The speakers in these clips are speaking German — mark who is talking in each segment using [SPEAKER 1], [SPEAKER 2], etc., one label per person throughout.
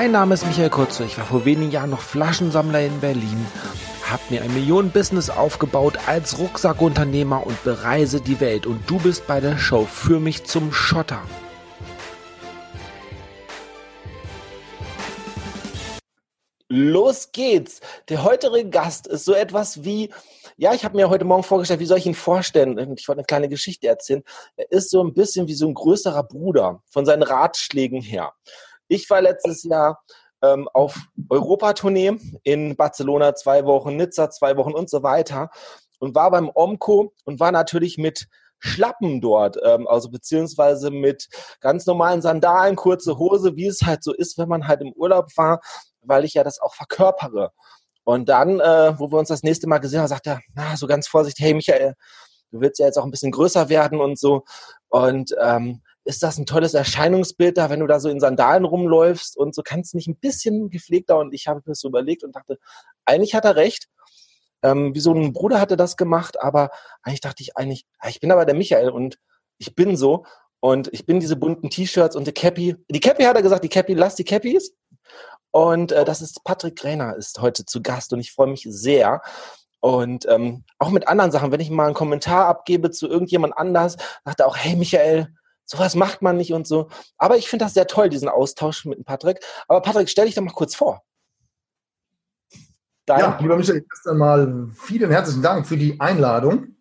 [SPEAKER 1] Mein Name ist Michael Kurze. Ich war vor wenigen Jahren noch Flaschensammler in Berlin, habe mir ein Millionen-Business aufgebaut als Rucksackunternehmer und bereise die Welt. Und du bist bei der Show für mich zum Schotter. Los geht's. Der heutige Gast ist so etwas wie, ja, ich habe mir heute Morgen vorgestellt, wie soll ich ihn vorstellen? Ich wollte eine kleine Geschichte erzählen. Er ist so ein bisschen wie so ein größerer Bruder von seinen Ratschlägen her. Ich war letztes Jahr ähm, auf Europatournee in Barcelona zwei Wochen, Nizza zwei Wochen und so weiter und war beim Omco und war natürlich mit Schlappen dort, ähm, also beziehungsweise mit ganz normalen Sandalen, kurze Hose, wie es halt so ist, wenn man halt im Urlaub war, weil ich ja das auch verkörpere. Und dann, äh, wo wir uns das nächste Mal gesehen haben, sagt er, na, so ganz vorsichtig, hey Michael, du willst ja jetzt auch ein bisschen größer werden und so. Und ähm, ist das ein tolles Erscheinungsbild da, wenn du da so in Sandalen rumläufst und so kannst nicht ein bisschen gepflegter und ich habe mir das so überlegt und dachte, eigentlich hat er recht. Ähm, wie so ein Bruder hatte das gemacht, aber eigentlich dachte ich eigentlich, ich bin aber der Michael und ich bin so und ich bin diese bunten T-Shirts und die Cappy. Die Cappy hat er gesagt, die Cappy, lass die Cappies. Und äh, das ist Patrick Gräner ist heute zu Gast und ich freue mich sehr. Und ähm, auch mit anderen Sachen, wenn ich mal einen Kommentar abgebe zu irgendjemand anders, sagt er auch, hey Michael, sowas macht man nicht und so. Aber ich finde das sehr toll, diesen Austausch mit Patrick. Aber Patrick, stell dich doch mal kurz vor.
[SPEAKER 2] Dein ja, lieber Michael, erst einmal vielen herzlichen Dank für die Einladung.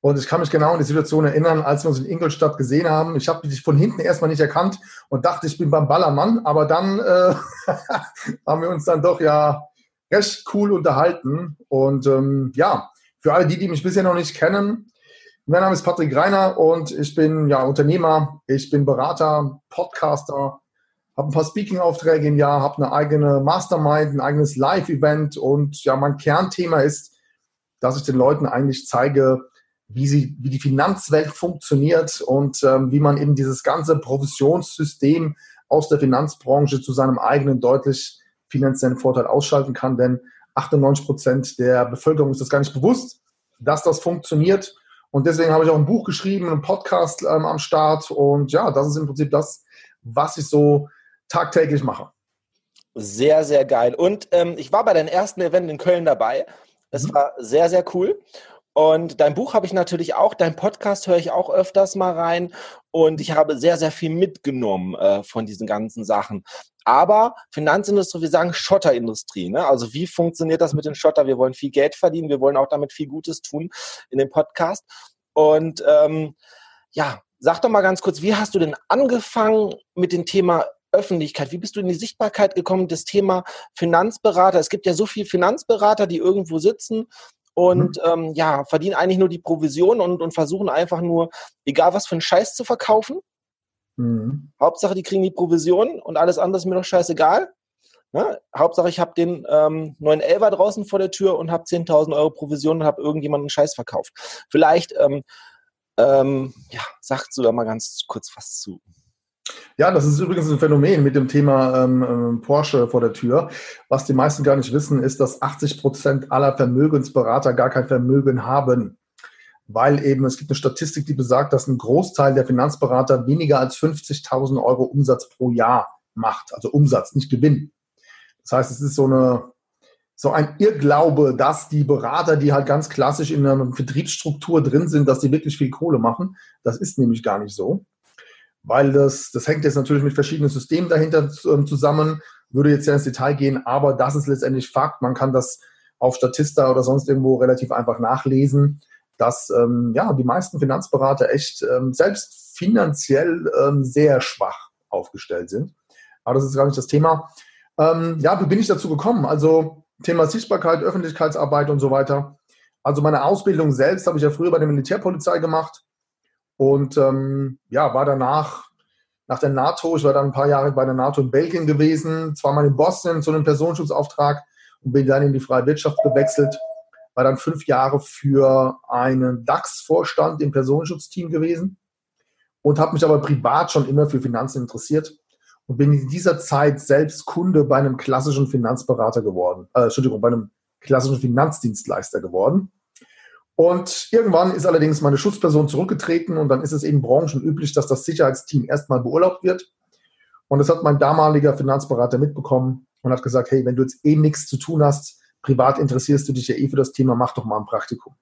[SPEAKER 2] Und ich kann mich genau an die Situation erinnern, als wir uns in Ingolstadt gesehen haben. Ich habe dich von hinten erstmal nicht erkannt und dachte, ich bin beim Ballermann. Aber dann äh, haben wir uns dann doch ja recht cool unterhalten. Und ähm, ja, für alle die, die mich bisher noch nicht kennen, mein Name ist Patrick Reiner und ich bin ja Unternehmer, ich bin Berater, Podcaster, habe ein paar Speaking-Aufträge im Jahr, habe eine eigene Mastermind, ein eigenes Live-Event und ja, mein Kernthema ist, dass ich den Leuten eigentlich zeige, wie, sie, wie die Finanzwelt funktioniert und ähm, wie man eben dieses ganze Provisionssystem aus der Finanzbranche zu seinem eigenen deutlich finanziellen Vorteil ausschalten kann. Denn 98 Prozent der Bevölkerung ist das gar nicht bewusst, dass das funktioniert. Und deswegen habe ich auch ein Buch geschrieben, einen Podcast ähm, am Start. Und ja, das ist im Prinzip das, was ich so tagtäglich mache.
[SPEAKER 1] Sehr, sehr geil. Und ähm, ich war bei deinem ersten Event in Köln dabei. Es mhm. war sehr, sehr cool. Und dein Buch habe ich natürlich auch, dein Podcast höre ich auch öfters mal rein und ich habe sehr, sehr viel mitgenommen äh, von diesen ganzen Sachen. Aber Finanzindustrie, wir sagen Schotterindustrie. Ne? Also wie funktioniert das mit den Schotter? Wir wollen viel Geld verdienen, wir wollen auch damit viel Gutes tun in dem Podcast. Und ähm, ja, sag doch mal ganz kurz, wie hast du denn angefangen mit dem Thema Öffentlichkeit? Wie bist du in die Sichtbarkeit gekommen? Das Thema Finanzberater. Es gibt ja so viele Finanzberater, die irgendwo sitzen und mhm. ähm, ja, verdienen eigentlich nur die Provision und, und versuchen einfach nur, egal was für einen Scheiß zu verkaufen. Mhm. Hauptsache, die kriegen die Provision und alles andere ist mir doch scheißegal. Ja, Hauptsache, ich habe den ähm, 911er draußen vor der Tür und habe 10.000 Euro Provision und habe irgendjemanden Scheiß verkauft. Vielleicht, ähm, ähm, ja, sagst du da mal ganz kurz was zu.
[SPEAKER 2] Ja, das ist übrigens ein Phänomen mit dem Thema ähm, ähm Porsche vor der Tür. Was die meisten gar nicht wissen, ist, dass 80 Prozent aller Vermögensberater gar kein Vermögen haben weil eben es gibt eine Statistik, die besagt, dass ein Großteil der Finanzberater weniger als 50.000 Euro Umsatz pro Jahr macht. Also Umsatz, nicht Gewinn. Das heißt, es ist so eine so ein Irrglaube, dass die Berater, die halt ganz klassisch in einer Vertriebsstruktur drin sind, dass die wirklich viel Kohle machen. Das ist nämlich gar nicht so. Weil das, das hängt jetzt natürlich mit verschiedenen Systemen dahinter ähm, zusammen, würde jetzt ja ins Detail gehen, aber das ist letztendlich Fakt. Man kann das auf Statista oder sonst irgendwo relativ einfach nachlesen dass ähm, ja, die meisten Finanzberater echt ähm, selbst finanziell ähm, sehr schwach aufgestellt sind. Aber das ist gar nicht das Thema. Ähm, ja, wie bin ich dazu gekommen? Also Thema Sichtbarkeit, Öffentlichkeitsarbeit und so weiter. Also meine Ausbildung selbst habe ich ja früher bei der Militärpolizei gemacht und ähm, ja, war danach nach der NATO, ich war dann ein paar Jahre bei der NATO in Belgien gewesen, zweimal in Boston zu einem Personenschutzauftrag und bin dann in die freie Wirtschaft gewechselt war dann fünf Jahre für einen DAX-Vorstand im Personenschutzteam gewesen und habe mich aber privat schon immer für Finanzen interessiert und bin in dieser Zeit selbst Kunde bei einem klassischen Finanzberater geworden, äh, Entschuldigung, bei einem klassischen Finanzdienstleister geworden. Und irgendwann ist allerdings meine Schutzperson zurückgetreten und dann ist es eben branchenüblich, dass das Sicherheitsteam erstmal beurlaubt wird. Und das hat mein damaliger Finanzberater mitbekommen und hat gesagt, hey, wenn du jetzt eh nichts zu tun hast, privat interessierst du dich ja eh für das Thema, mach doch mal ein Praktikum.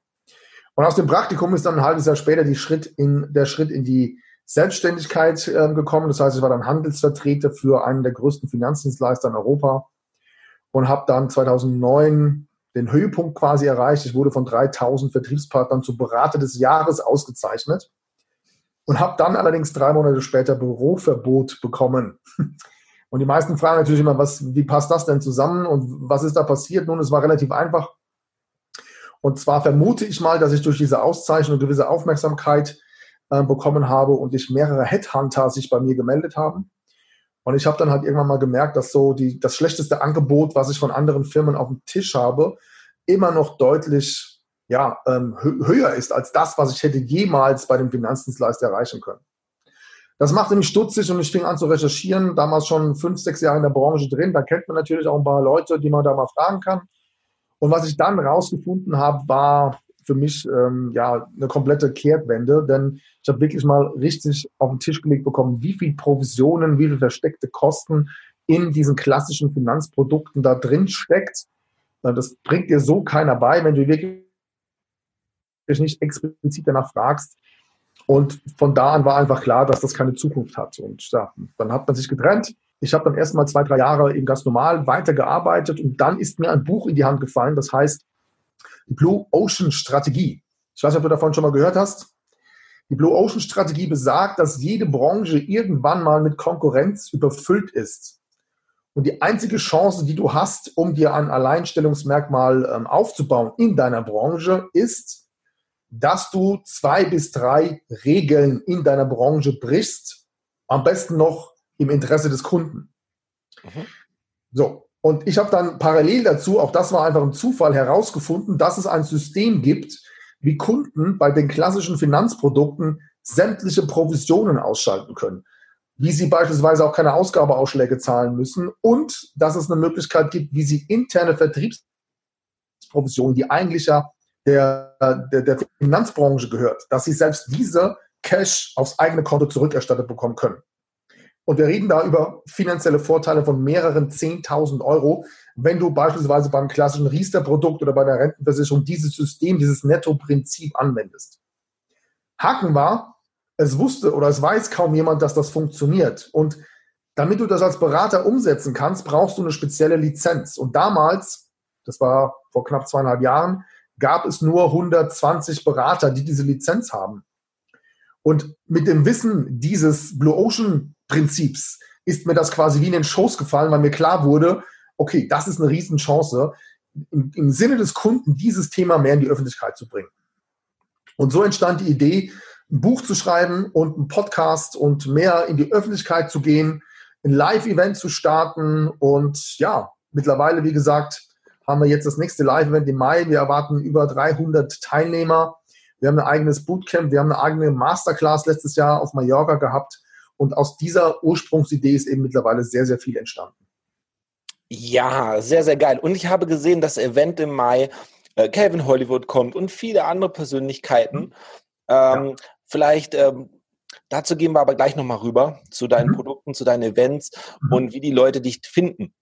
[SPEAKER 2] Und aus dem Praktikum ist dann ein halbes Jahr später die Schritt in, der Schritt in die Selbstständigkeit äh, gekommen. Das heißt, ich war dann Handelsvertreter für einen der größten Finanzdienstleister in Europa und habe dann 2009 den Höhepunkt quasi erreicht. Ich wurde von 3000 Vertriebspartnern zu Berater des Jahres ausgezeichnet und habe dann allerdings drei Monate später Büroverbot bekommen. Und die meisten fragen natürlich immer, was, wie passt das denn zusammen und was ist da passiert? Nun, es war relativ einfach. Und zwar vermute ich mal, dass ich durch diese Auszeichnung gewisse Aufmerksamkeit äh, bekommen habe und ich mehrere Headhunter sich bei mir gemeldet haben. Und ich habe dann halt irgendwann mal gemerkt, dass so die, das schlechteste Angebot, was ich von anderen Firmen auf dem Tisch habe, immer noch deutlich ja, ähm, höher ist als das, was ich hätte jemals bei dem Finanzdienstleister erreichen können. Das machte mich stutzig und ich fing an zu recherchieren, damals schon fünf, sechs Jahre in der Branche drin. Da kennt man natürlich auch ein paar Leute, die man da mal fragen kann. Und was ich dann rausgefunden habe, war für mich ähm, ja eine komplette Kehrtwende, denn ich habe wirklich mal richtig auf den Tisch gelegt bekommen, wie viel Provisionen, wie viel versteckte Kosten in diesen klassischen Finanzprodukten da drin steckt. Das bringt dir so keiner bei, wenn du wirklich nicht explizit danach fragst. Und von da an war einfach klar, dass das keine Zukunft hat. Und ja, dann hat man sich getrennt. Ich habe dann erst mal zwei, drei Jahre eben ganz normal weitergearbeitet und dann ist mir ein Buch in die Hand gefallen, das heißt Blue Ocean Strategie. Ich weiß nicht, ob du davon schon mal gehört hast. Die Blue Ocean Strategie besagt, dass jede Branche irgendwann mal mit Konkurrenz überfüllt ist. Und die einzige Chance, die du hast, um dir ein Alleinstellungsmerkmal ähm, aufzubauen in deiner Branche, ist, dass du zwei bis drei Regeln in deiner Branche brichst. Am besten noch im Interesse des Kunden. Mhm. So, und ich habe dann parallel dazu, auch das war einfach ein Zufall, herausgefunden, dass es ein System gibt, wie Kunden bei den klassischen Finanzprodukten sämtliche Provisionen ausschalten können. Wie sie beispielsweise auch keine Ausgabeausschläge zahlen müssen und dass es eine Möglichkeit gibt, wie sie interne Vertriebsprovisionen, die eigentlich ja der, der, der Finanzbranche gehört, dass sie selbst diese Cash aufs eigene Konto zurückerstattet bekommen können. Und wir reden da über finanzielle Vorteile von mehreren 10.000 Euro, wenn du beispielsweise beim klassischen Riester-Produkt oder bei der Rentenversicherung dieses System, dieses Netto-Prinzip anwendest. Haken war, es wusste oder es weiß kaum jemand, dass das funktioniert. Und damit du das als Berater umsetzen kannst, brauchst du eine spezielle Lizenz. Und damals, das war vor knapp zweieinhalb Jahren, gab es nur 120 Berater, die diese Lizenz haben. Und mit dem Wissen dieses Blue Ocean Prinzips ist mir das quasi wie in den Schoß gefallen, weil mir klar wurde, okay, das ist eine Riesenchance, im, im Sinne des Kunden dieses Thema mehr in die Öffentlichkeit zu bringen. Und so entstand die Idee, ein Buch zu schreiben und einen Podcast und mehr in die Öffentlichkeit zu gehen, ein Live-Event zu starten und ja, mittlerweile, wie gesagt, haben wir jetzt das nächste Live-Event im Mai. Wir erwarten über 300 Teilnehmer. Wir haben ein eigenes Bootcamp, wir haben eine eigene Masterclass letztes Jahr auf Mallorca gehabt und aus dieser Ursprungsidee ist eben mittlerweile sehr, sehr viel entstanden.
[SPEAKER 1] Ja, sehr, sehr geil. Und ich habe gesehen, dass Event im Mai äh, Calvin Hollywood kommt und viele andere Persönlichkeiten. Mhm. Ähm, ja. Vielleicht ähm, dazu gehen wir aber gleich nochmal rüber zu deinen mhm. Produkten, zu deinen Events mhm. und wie die Leute dich finden.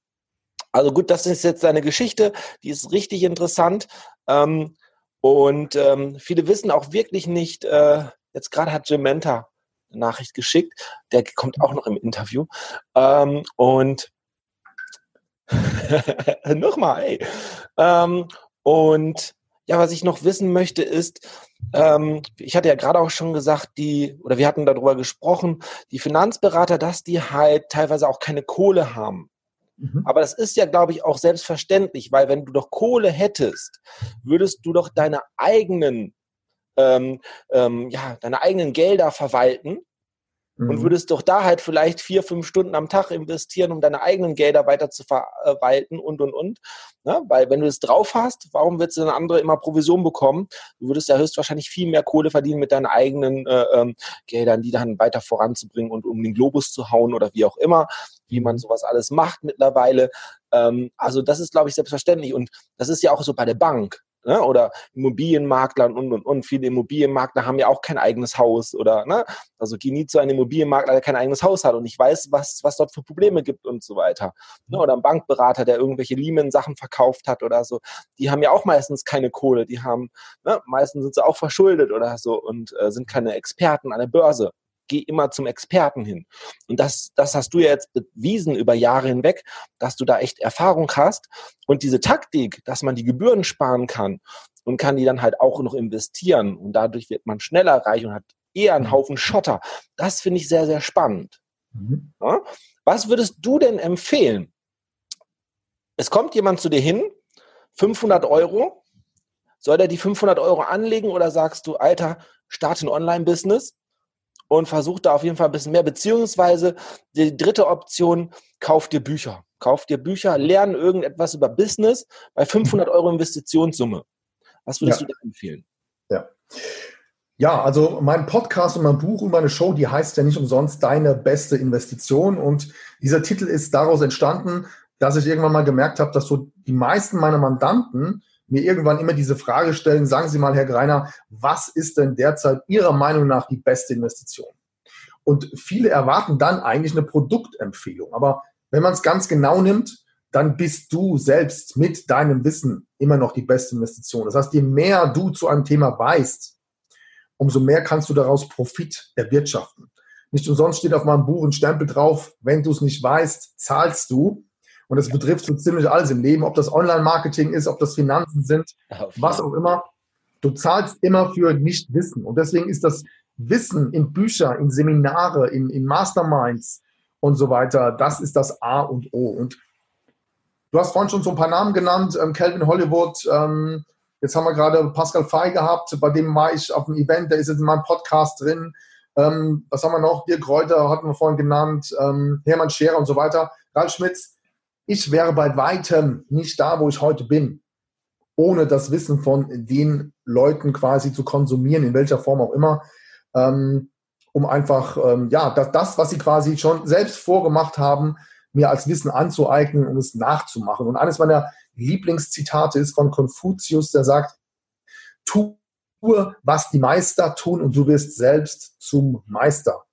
[SPEAKER 1] Also gut, das ist jetzt deine Geschichte, die ist richtig interessant. Ähm, und ähm, viele wissen auch wirklich nicht, äh, jetzt gerade hat Gementa Nachricht geschickt. Der kommt auch noch im Interview. Ähm, und nochmal, ey. Ähm, und ja, was ich noch wissen möchte, ist, ähm, ich hatte ja gerade auch schon gesagt, die, oder wir hatten darüber gesprochen, die Finanzberater, dass die halt teilweise auch keine Kohle haben. Mhm. Aber das ist ja, glaube ich, auch selbstverständlich, weil wenn du doch Kohle hättest, würdest du doch deine eigenen ähm, ähm, ja, deine eigenen Gelder verwalten mhm. und würdest doch da halt vielleicht vier, fünf Stunden am Tag investieren, um deine eigenen Gelder weiter zu verwalten und, und, und. Ja, weil wenn du es drauf hast, warum wird dann andere immer Provision bekommen? Du würdest ja höchstwahrscheinlich viel mehr Kohle verdienen mit deinen eigenen äh, ähm, Geldern, die dann weiter voranzubringen und um den Globus zu hauen oder wie auch immer, wie man mhm. sowas alles macht mittlerweile. Ähm, also das ist, glaube ich, selbstverständlich. Und das ist ja auch so bei der Bank. Ne? oder Immobilienmakler und, und, und. Viele Immobilienmakler haben ja auch kein eigenes Haus oder, ne? also geh nie zu einem Immobilienmakler, der kein eigenes Haus hat und ich weiß, was, was dort für Probleme gibt und so weiter. Ne? Oder ein Bankberater, der irgendwelche Lehman-Sachen verkauft hat oder so. Die haben ja auch meistens keine Kohle, die haben, ne? meistens sind sie auch verschuldet oder so und äh, sind keine Experten an der Börse geh immer zum Experten hin. Und das, das hast du ja jetzt bewiesen über Jahre hinweg, dass du da echt Erfahrung hast. Und diese Taktik, dass man die Gebühren sparen kann und kann die dann halt auch noch investieren und dadurch wird man schneller reich und hat eher einen mhm. Haufen Schotter. Das finde ich sehr, sehr spannend. Mhm. Ja? Was würdest du denn empfehlen? Es kommt jemand zu dir hin, 500 Euro. Soll er die 500 Euro anlegen oder sagst du, Alter, starte ein Online-Business? Und versuch da auf jeden Fall ein bisschen mehr. Beziehungsweise die dritte Option, kauf dir Bücher. Kauf dir Bücher, lern irgendetwas über Business bei 500 Euro Investitionssumme. Was würdest ja. du da empfehlen?
[SPEAKER 2] Ja. Ja, also mein Podcast und mein Buch und meine Show, die heißt ja nicht umsonst Deine beste Investition. Und dieser Titel ist daraus entstanden, dass ich irgendwann mal gemerkt habe, dass so die meisten meiner Mandanten mir irgendwann immer diese Frage stellen, sagen Sie mal, Herr Greiner, was ist denn derzeit Ihrer Meinung nach die beste Investition? Und viele erwarten dann eigentlich eine Produktempfehlung. Aber wenn man es ganz genau nimmt, dann bist du selbst mit deinem Wissen immer noch die beste Investition. Das heißt, je mehr du zu einem Thema weißt, umso mehr kannst du daraus Profit erwirtschaften. Nicht umsonst steht auf meinem Buch ein Stempel drauf, wenn du es nicht weißt, zahlst du. Und das betrifft so ziemlich alles im Leben, ob das Online-Marketing ist, ob das Finanzen sind, was auch immer. Du zahlst immer für Nichtwissen. Und deswegen ist das Wissen in Bücher, in Seminare, in, in Masterminds und so weiter, das ist das A und O. Und du hast vorhin schon so ein paar Namen genannt, ähm, Calvin Hollywood, ähm, jetzt haben wir gerade Pascal Fay gehabt, bei dem war ich auf einem Event, der ist jetzt in meinem Podcast drin. Ähm, was haben wir noch? Dirk Kräuter hatten wir vorhin genannt, ähm, Hermann Scherer und so weiter. Ralf Schmitz, ich wäre bei weitem nicht da, wo ich heute bin, ohne das Wissen von den Leuten quasi zu konsumieren, in welcher Form auch immer, ähm, um einfach, ähm, ja, das, das, was sie quasi schon selbst vorgemacht haben, mir als Wissen anzueignen und es nachzumachen. Und eines meiner Lieblingszitate ist von Konfuzius, der sagt, tue, was die Meister tun und du wirst selbst zum Meister.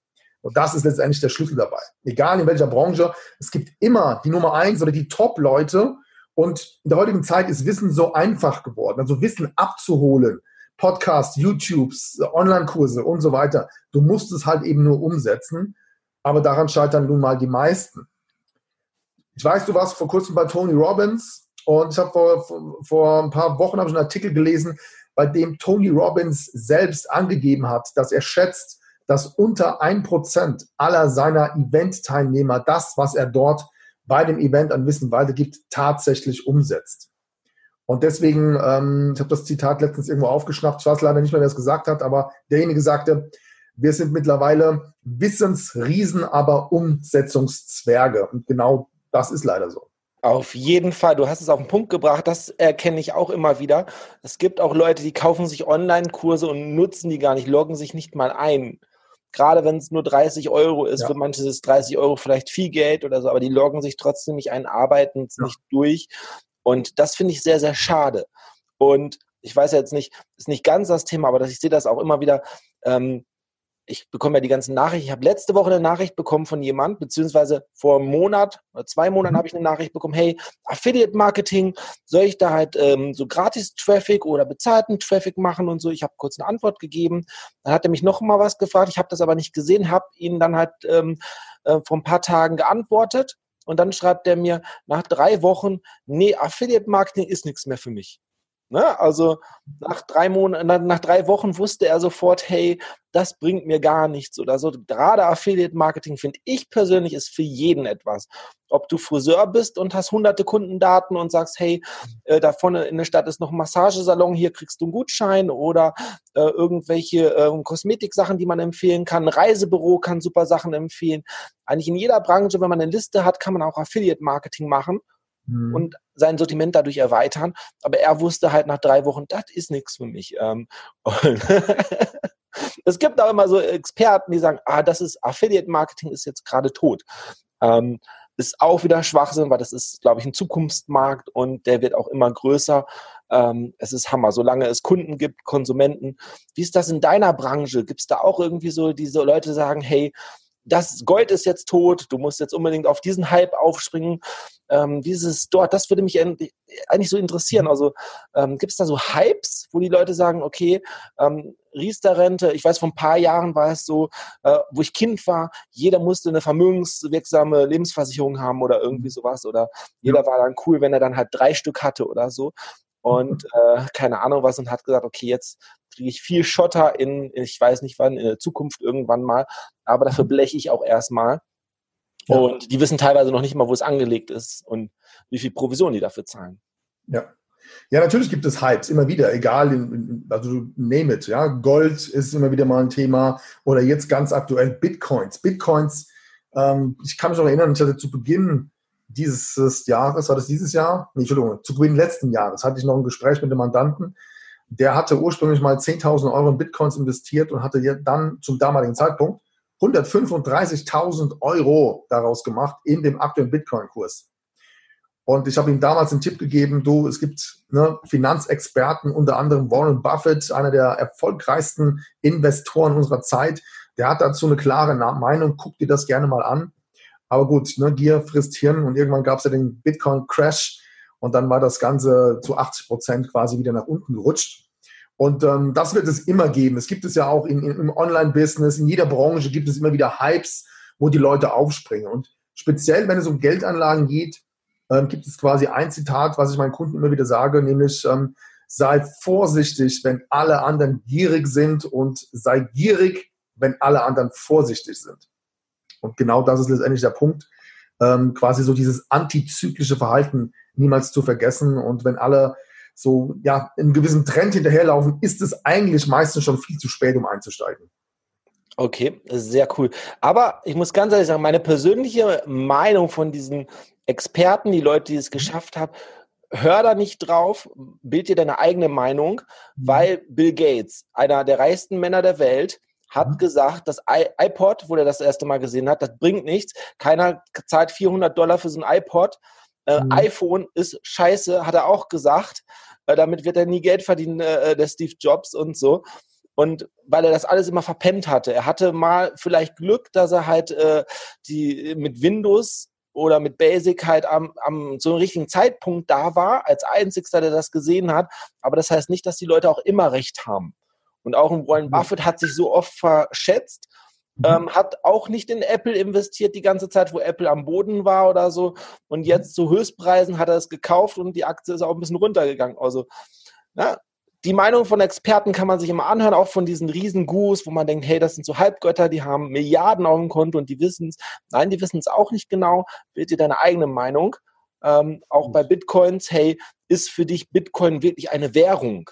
[SPEAKER 2] Und das ist letztendlich der Schlüssel dabei. Egal in welcher Branche, es gibt immer die Nummer eins oder die Top-Leute. Und in der heutigen Zeit ist Wissen so einfach geworden. Also Wissen abzuholen, Podcasts, YouTubes, Online-Kurse und so weiter. Du musst es halt eben nur umsetzen. Aber daran scheitern nun mal die meisten. Ich weiß, du warst vor kurzem bei Tony Robbins und ich habe vor, vor ein paar Wochen ich einen Artikel gelesen, bei dem Tony Robbins selbst angegeben hat, dass er schätzt, dass unter ein Prozent aller seiner Event-Teilnehmer das, was er dort bei dem Event an Wissen weitergibt, tatsächlich umsetzt. Und deswegen, ähm, ich habe das Zitat letztens irgendwo aufgeschnappt, ich weiß leider nicht mehr, wer es gesagt hat, aber derjenige sagte, wir sind mittlerweile Wissensriesen, aber Umsetzungszwerge. Und genau das ist leider so.
[SPEAKER 1] Auf jeden Fall, du hast es auf den Punkt gebracht, das erkenne ich auch immer wieder. Es gibt auch Leute, die kaufen sich Online-Kurse und nutzen die gar nicht, loggen sich nicht mal ein gerade wenn es nur 30 Euro ist, ja. für manche ist 30 Euro vielleicht viel Geld oder so, aber die loggen sich trotzdem nicht ein, arbeiten ja. nicht durch. Und das finde ich sehr, sehr schade. Und ich weiß ja jetzt nicht, ist nicht ganz das Thema, aber ich sehe das auch immer wieder. Ähm, ich bekomme ja die ganzen Nachrichten. Ich habe letzte Woche eine Nachricht bekommen von jemand, beziehungsweise vor einem Monat oder zwei Monaten mhm. habe ich eine Nachricht bekommen, hey, Affiliate Marketing, soll ich da halt ähm, so gratis Traffic oder bezahlten Traffic machen und so? Ich habe kurz eine Antwort gegeben. Dann hat er mich noch mal was gefragt. Ich habe das aber nicht gesehen, habe ihn dann halt ähm, äh, vor ein paar Tagen geantwortet. Und dann schreibt er mir nach drei Wochen, nee, Affiliate Marketing ist nichts mehr für mich. Ne? Also nach drei Monaten, nach drei Wochen wusste er sofort, hey, das bringt mir gar nichts oder so. Gerade Affiliate Marketing finde ich persönlich ist für jeden etwas. Ob du Friseur bist und hast hunderte Kundendaten und sagst, hey, äh, da vorne in der Stadt ist noch ein Massagesalon, hier kriegst du einen Gutschein oder äh, irgendwelche äh, Kosmetiksachen, die man empfehlen kann. Ein Reisebüro kann super Sachen empfehlen. Eigentlich in jeder Branche, wenn man eine Liste hat, kann man auch Affiliate Marketing machen mhm. und sein Sortiment dadurch erweitern. Aber er wusste halt nach drei Wochen, das ist nichts für mich. Ähm, es gibt auch immer so Experten, die sagen, ah, das ist Affiliate Marketing ist jetzt gerade tot. Ähm, ist auch wieder Schwachsinn, weil das ist, glaube ich, ein Zukunftsmarkt und der wird auch immer größer. Ähm, es ist Hammer, solange es Kunden gibt, Konsumenten. Wie ist das in deiner Branche? Gibt es da auch irgendwie so diese Leute sagen, hey, das Gold ist jetzt tot, du musst jetzt unbedingt auf diesen Hype aufspringen. Ähm, wie ist es dort? Das würde mich eigentlich so interessieren. Also ähm, gibt es da so Hypes, wo die Leute sagen, okay, ähm, Riester-Rente, ich weiß, vor ein paar Jahren war es so, äh, wo ich Kind war, jeder musste eine vermögenswirksame Lebensversicherung haben oder irgendwie sowas. Oder jeder ja. war dann cool, wenn er dann halt drei Stück hatte oder so. Und äh, keine Ahnung was und hat gesagt, okay, jetzt kriege ich viel Schotter in, ich weiß nicht wann, in der Zukunft irgendwann mal, aber dafür bleche ich auch erstmal. Ja. Und die wissen teilweise noch nicht mal, wo es angelegt ist und wie viel Provision die dafür zahlen.
[SPEAKER 2] Ja. Ja, natürlich gibt es Hypes, immer wieder, egal, also name it, ja. Gold ist immer wieder mal ein Thema oder jetzt ganz aktuell Bitcoins. Bitcoins, ähm, ich kann mich noch erinnern, ich hatte zu Beginn dieses Jahres, war das dieses Jahr? Nee, Entschuldigung, zu Beginn letzten Jahres hatte ich noch ein Gespräch mit dem Mandanten, der hatte ursprünglich mal 10.000 Euro in Bitcoins investiert und hatte dann zum damaligen Zeitpunkt 135.000 Euro daraus gemacht in dem aktuellen Bitcoin-Kurs. Und ich habe ihm damals einen Tipp gegeben, du, es gibt ne, Finanzexperten, unter anderem Warren Buffett, einer der erfolgreichsten Investoren unserer Zeit, der hat dazu eine klare Meinung, guck dir das gerne mal an. Aber gut, ne, Gier frisst Hirn und irgendwann gab es ja den Bitcoin-Crash und dann war das Ganze zu 80 Prozent quasi wieder nach unten gerutscht. Und ähm, das wird es immer geben. Es gibt es ja auch in, in, im Online-Business, in jeder Branche gibt es immer wieder Hypes, wo die Leute aufspringen. Und speziell, wenn es um Geldanlagen geht, ähm, gibt es quasi ein Zitat, was ich meinen Kunden immer wieder sage, nämlich ähm, sei vorsichtig, wenn alle anderen gierig sind und sei gierig, wenn alle anderen vorsichtig sind. Und genau das ist letztendlich der Punkt, ähm, quasi so dieses antizyklische Verhalten niemals zu vergessen. Und wenn alle so ja einen gewissen Trend hinterherlaufen, ist es eigentlich meistens schon viel zu spät, um einzusteigen.
[SPEAKER 1] Okay, sehr cool. Aber ich muss ganz ehrlich sagen, meine persönliche Meinung von diesen Experten, die Leute, die es geschafft haben, hör da nicht drauf, bild dir deine eigene Meinung, mhm. weil Bill Gates, einer der reichsten Männer der Welt, hat mhm. gesagt, das iPod, wo er das erste Mal gesehen hat, das bringt nichts. Keiner zahlt 400 Dollar für so ein iPod. Äh, mhm. iPhone ist scheiße, hat er auch gesagt. Äh, damit wird er nie Geld verdienen, äh, äh, der Steve Jobs und so. Und weil er das alles immer verpennt hatte. Er hatte mal vielleicht Glück, dass er halt äh, die mit Windows oder mit Basic halt am, am so einem richtigen Zeitpunkt da war, als einzigster, der das gesehen hat. Aber das heißt nicht, dass die Leute auch immer recht haben. Und auch ein Warren Buffett hat sich so oft verschätzt, mhm. ähm, hat auch nicht in Apple investiert die ganze Zeit, wo Apple am Boden war oder so. Und mhm. jetzt zu Höchstpreisen hat er es gekauft und die Aktie ist auch ein bisschen runtergegangen. Also, ja, die Meinung von Experten kann man sich immer anhören, auch von diesen Riesengurus, wo man denkt, hey, das sind so Halbgötter, die haben Milliarden auf dem Konto und die wissen es. Nein, die wissen es auch nicht genau. Bild dir deine eigene Meinung. Ähm, auch bei Bitcoins, hey, ist für dich Bitcoin wirklich eine Währung?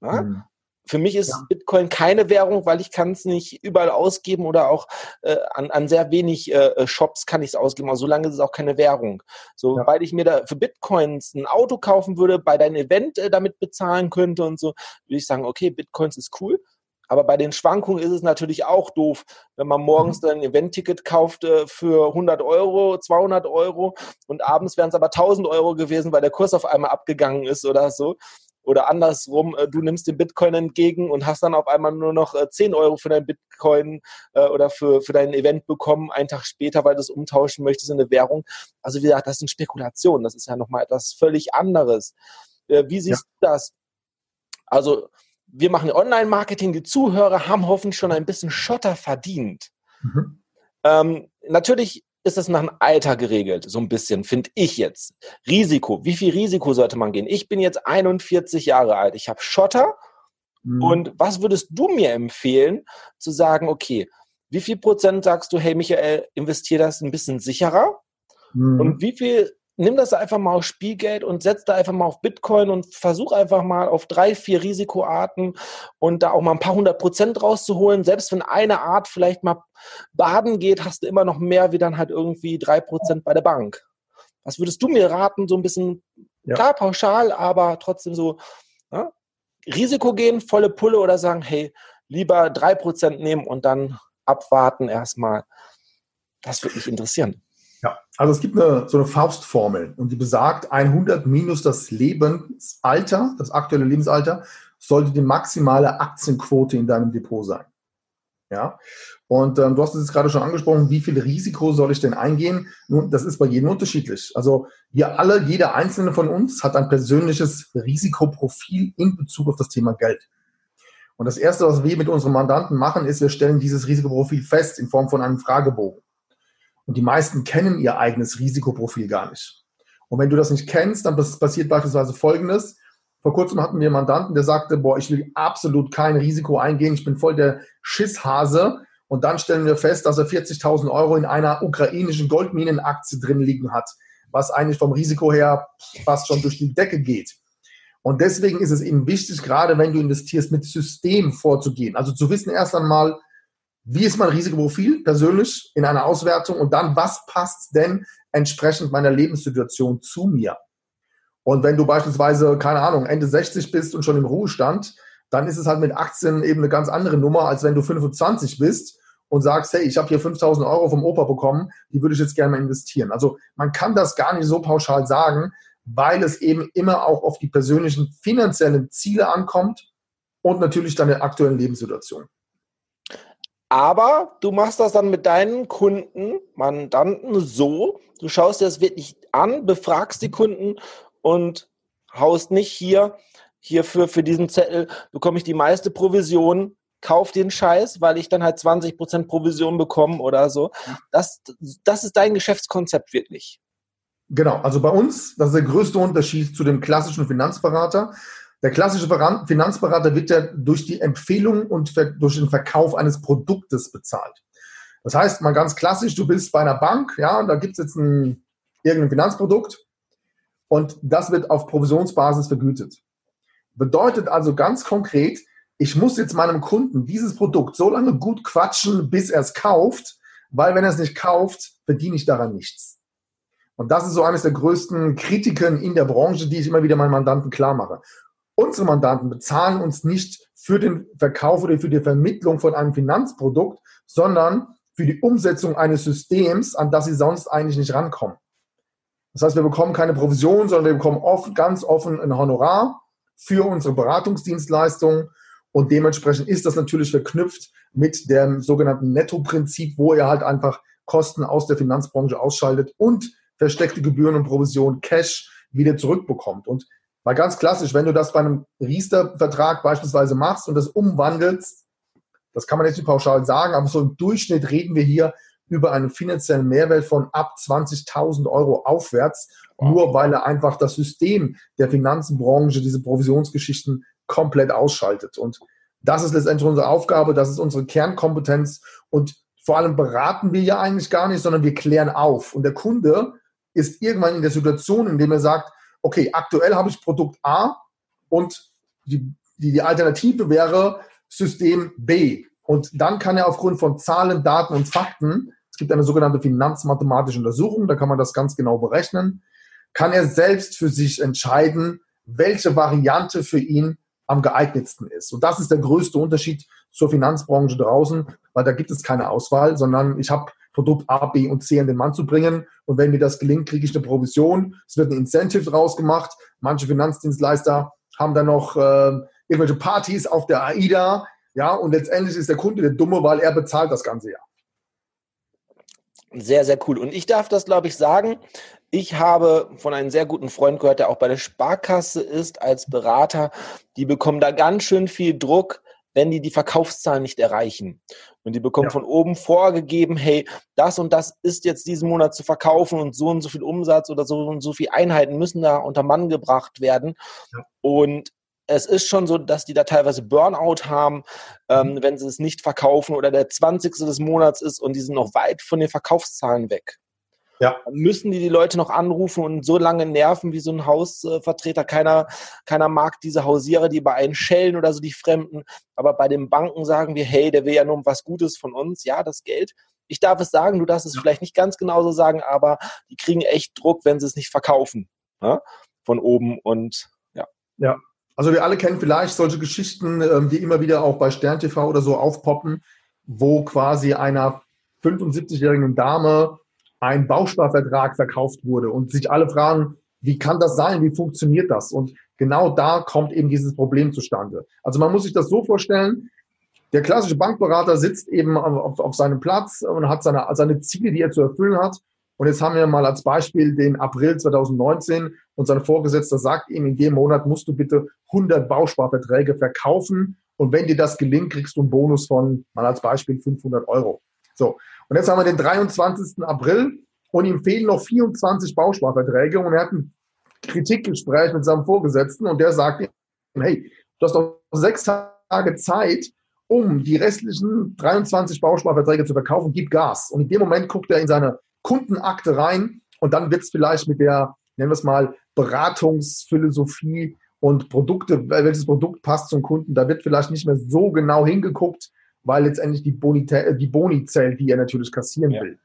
[SPEAKER 1] Mhm. Für mich ist ja. Bitcoin keine Währung, weil ich kann es nicht überall ausgeben oder auch äh, an, an sehr wenig äh, äh Shops kann ich es ausgeben. Aber solange ist es auch keine Währung. So, ja. weil ich mir da für Bitcoins ein Auto kaufen würde, bei deinem Event äh, damit bezahlen könnte und so, würde ich sagen, okay, Bitcoins ist cool. Aber bei den Schwankungen ist es natürlich auch doof, wenn man morgens mhm. ein Event-Ticket kauft äh, für 100 Euro, 200 Euro und abends wären es aber 1000 Euro gewesen, weil der Kurs auf einmal abgegangen ist oder so. Oder andersrum, äh, du nimmst den Bitcoin entgegen und hast dann auf einmal nur noch 10 äh, Euro für dein Bitcoin äh, oder für, für dein Event bekommen, einen Tag später, weil du es umtauschen möchtest in eine Währung. Also wie gesagt, das sind Spekulationen. Das ist ja nochmal etwas völlig anderes. Wie siehst ja. du das? Also wir machen Online-Marketing, die Zuhörer haben hoffentlich schon ein bisschen Schotter verdient. Mhm. Ähm, natürlich ist es nach dem Alter geregelt, so ein bisschen, finde ich jetzt. Risiko, wie viel Risiko sollte man gehen? Ich bin jetzt 41 Jahre alt, ich habe Schotter. Mhm. Und was würdest du mir empfehlen, zu sagen, okay, wie viel Prozent sagst du, hey Michael, investiere das ein bisschen sicherer? Mhm. Und wie viel nimm das einfach mal auf Spielgeld und setz da einfach mal auf Bitcoin und versuch einfach mal auf drei, vier Risikoarten und da auch mal ein paar hundert Prozent rauszuholen. Selbst wenn eine Art vielleicht mal baden geht, hast du immer noch mehr wie dann halt irgendwie drei Prozent bei der Bank. Was würdest du mir raten? So ein bisschen, ja. klar, pauschal, aber trotzdem so, ja? Risiko gehen, volle Pulle oder sagen, hey, lieber drei Prozent nehmen und dann abwarten erstmal. Das würde mich interessieren.
[SPEAKER 2] Ja, also es gibt eine, so eine Faustformel und die besagt, 100 minus das Lebensalter, das aktuelle Lebensalter, sollte die maximale Aktienquote in deinem Depot sein. Ja, und ähm, du hast es jetzt gerade schon angesprochen, wie viel Risiko soll ich denn eingehen? Nun, das ist bei jedem unterschiedlich. Also wir alle, jeder einzelne von uns hat ein persönliches Risikoprofil in Bezug auf das Thema Geld. Und das Erste, was wir mit unseren Mandanten machen, ist, wir stellen dieses Risikoprofil fest in Form von einem Fragebogen. Und die meisten kennen ihr eigenes Risikoprofil gar nicht. Und wenn du das nicht kennst, dann passiert beispielsweise Folgendes. Vor kurzem hatten wir einen Mandanten, der sagte, boah, ich will absolut kein Risiko eingehen, ich bin voll der Schisshase. Und dann stellen wir fest, dass er 40.000 Euro in einer ukrainischen Goldminenaktie drin liegen hat, was eigentlich vom Risiko her fast schon durch die Decke geht. Und deswegen ist es eben wichtig, gerade wenn du investierst, mit System vorzugehen. Also zu wissen erst einmal, wie ist mein Risikoprofil persönlich in einer Auswertung und dann, was passt denn entsprechend meiner Lebenssituation zu mir? Und wenn du beispielsweise, keine Ahnung, Ende 60 bist und schon im Ruhestand, dann ist es halt mit Aktien eben eine ganz andere Nummer, als wenn du 25 bist und sagst, hey, ich habe hier 5000 Euro vom Opa bekommen, die würde ich jetzt gerne mal investieren. Also man kann das gar nicht so pauschal sagen, weil es eben immer auch auf die persönlichen finanziellen Ziele ankommt und natürlich deine aktuellen Lebenssituation.
[SPEAKER 1] Aber du machst das dann mit deinen Kunden, Mandanten so, du schaust dir das wirklich an, befragst die Kunden und haust nicht hier, hier für, für diesen Zettel bekomme ich die meiste Provision, kauf den Scheiß, weil ich dann halt 20% Provision bekomme oder so. Das, das ist dein Geschäftskonzept wirklich.
[SPEAKER 2] Genau, also bei uns, das ist der größte Unterschied zu dem klassischen Finanzberater. Der klassische Finanzberater wird ja durch die Empfehlung und durch den Verkauf eines Produktes bezahlt. Das heißt, mal ganz klassisch, du bist bei einer Bank, ja, und da gibt es jetzt ein, irgendein Finanzprodukt und das wird auf Provisionsbasis vergütet. Bedeutet also ganz konkret, ich muss jetzt meinem Kunden dieses Produkt so lange gut quatschen, bis er es kauft, weil wenn er es nicht kauft, verdiene ich daran nichts. Und das ist so eines der größten Kritiken in der Branche, die ich immer wieder meinen Mandanten klar mache. Unsere Mandanten bezahlen uns nicht für den Verkauf oder für die Vermittlung von einem Finanzprodukt, sondern für die Umsetzung eines Systems, an das sie sonst eigentlich nicht rankommen. Das heißt, wir bekommen keine Provision, sondern wir bekommen oft, ganz offen ein Honorar für unsere Beratungsdienstleistungen und dementsprechend ist das natürlich verknüpft mit dem sogenannten Netto-Prinzip, wo ihr halt einfach Kosten aus der Finanzbranche ausschaltet und versteckte Gebühren und Provision Cash wieder zurückbekommt. Und Mal ganz klassisch, wenn du das bei einem Riester-Vertrag beispielsweise machst und das umwandelst, das kann man jetzt nicht pauschal sagen, aber so im Durchschnitt reden wir hier über einen finanziellen Mehrwert von ab 20.000 Euro aufwärts, wow. nur weil er einfach das System der Finanzbranche, diese Provisionsgeschichten komplett ausschaltet. Und das ist letztendlich unsere Aufgabe, das ist unsere Kernkompetenz und vor allem beraten wir ja eigentlich gar nicht, sondern wir klären auf. Und der Kunde ist irgendwann in der Situation, in dem er sagt, okay, aktuell habe ich Produkt A und die, die, Alternative wäre System B. Und dann kann er aufgrund von Zahlen, Daten und Fakten, es gibt eine sogenannte finanzmathematische Untersuchung, da kann man das ganz genau berechnen, kann er selbst für sich entscheiden, welche Variante für ihn am geeignetsten ist. Und das ist der größte Unterschied zur Finanzbranche draußen, weil da gibt es keine Auswahl, sondern ich habe Produkt A, B und C an den Mann zu bringen. Und wenn mir das gelingt, kriege ich eine Provision. Es wird ein Incentive draus gemacht. Manche Finanzdienstleister haben dann noch äh, irgendwelche Partys auf der AIDA. Ja, und letztendlich ist der Kunde der Dumme, weil er bezahlt das ganze Jahr.
[SPEAKER 1] Sehr, sehr cool. Und ich darf das, glaube ich, sagen. Ich habe von einem sehr guten Freund gehört, der auch bei der Sparkasse ist als Berater. Die bekommen da ganz schön viel Druck, wenn die die Verkaufszahlen nicht erreichen. Und die bekommen ja. von oben vorgegeben, hey, das und das ist jetzt diesen Monat zu verkaufen und so und so viel Umsatz oder so und so viel Einheiten müssen da unter Mann gebracht werden. Ja. Und es ist schon so, dass die da teilweise Burnout haben, ähm, mhm. wenn sie es nicht verkaufen oder der 20. des Monats ist und die sind noch weit von den Verkaufszahlen weg. Ja. Müssen die die Leute noch anrufen und so lange nerven wie so ein Hausvertreter? Keiner, keiner mag diese Hausierer, die bei einen schellen oder so, die Fremden. Aber bei den Banken sagen wir, hey, der will ja nur was Gutes von uns. Ja, das Geld. Ich darf es sagen, du darfst es ja. vielleicht nicht ganz genauso sagen, aber die kriegen echt Druck, wenn sie es nicht verkaufen. Ja? Von oben und ja.
[SPEAKER 2] Ja. Also wir alle kennen vielleicht solche Geschichten, ähm, die immer wieder auch bei Stern TV oder so aufpoppen, wo quasi einer 75-jährigen Dame ein Bausparvertrag verkauft wurde und sich alle fragen, wie kann das sein? Wie funktioniert das? Und genau da kommt eben dieses Problem zustande. Also man muss sich das so vorstellen, der klassische Bankberater sitzt eben auf, auf seinem Platz und hat seine, seine Ziele, die er zu erfüllen hat. Und jetzt haben wir mal als Beispiel den April 2019 und sein Vorgesetzter sagt ihm, in dem Monat musst du bitte 100 Bausparverträge verkaufen. Und wenn dir das gelingt, kriegst du einen Bonus von, mal als Beispiel, 500 Euro. So. Und jetzt haben wir den 23. April und ihm fehlen noch 24 Bausparverträge und er hat ein Kritikgespräch mit seinem Vorgesetzten und der sagt ihm, hey, du hast doch sechs Tage Zeit, um die restlichen 23 Bausparverträge zu verkaufen, gib Gas. Und in dem Moment guckt er in seine Kundenakte rein und dann wird es vielleicht mit der, nennen wir es mal, Beratungsphilosophie und Produkte, welches Produkt passt zum Kunden, da wird vielleicht nicht mehr so genau hingeguckt, weil letztendlich die Boni, die Boni zählt, die er natürlich kassieren ja. will.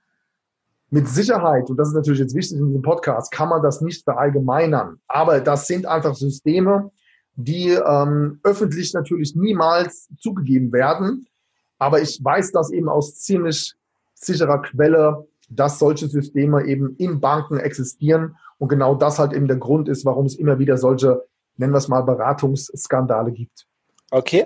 [SPEAKER 2] Mit Sicherheit, und das ist natürlich jetzt wichtig in diesem Podcast, kann man das nicht verallgemeinern. Aber das sind einfach Systeme, die ähm, öffentlich natürlich niemals zugegeben werden. Aber ich weiß das eben aus ziemlich sicherer Quelle, dass solche Systeme eben in Banken existieren und genau das halt eben der Grund ist, warum es immer wieder solche, nennen wir es mal, Beratungsskandale gibt.
[SPEAKER 1] Okay.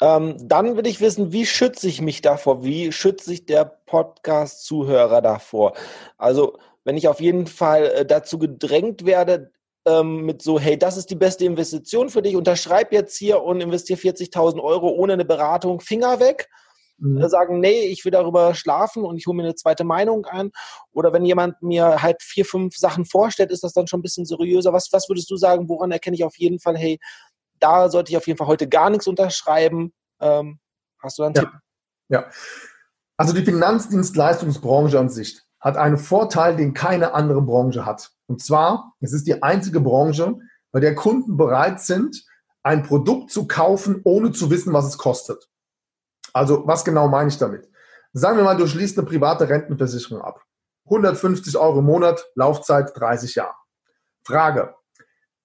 [SPEAKER 1] Ähm, dann will ich wissen, wie schütze ich mich davor? Wie schütze ich der Podcast-Zuhörer davor? Also, wenn ich auf jeden Fall äh, dazu gedrängt werde, ähm, mit so, hey, das ist die beste Investition für dich, unterschreib jetzt hier und investiere 40.000 Euro ohne eine Beratung, Finger weg. Mhm. Äh, sagen, nee, ich will darüber schlafen und ich hole mir eine zweite Meinung an. Oder wenn jemand mir halt vier, fünf Sachen vorstellt, ist das dann schon ein bisschen seriöser. Was, was würdest du sagen, woran erkenne ich auf jeden Fall, hey, da sollte ich auf jeden Fall heute gar nichts unterschreiben? Ähm, hast du da einen
[SPEAKER 2] ja.
[SPEAKER 1] Tipp?
[SPEAKER 2] Ja. Also die Finanzdienstleistungsbranche an sich hat einen Vorteil, den keine andere Branche hat. Und zwar, es ist die einzige Branche, bei der Kunden bereit sind, ein Produkt zu kaufen, ohne zu wissen, was es kostet. Also, was genau meine ich damit? Sagen wir mal, du schließt eine private Rentenversicherung ab. 150 Euro im Monat, Laufzeit 30 Jahre. Frage.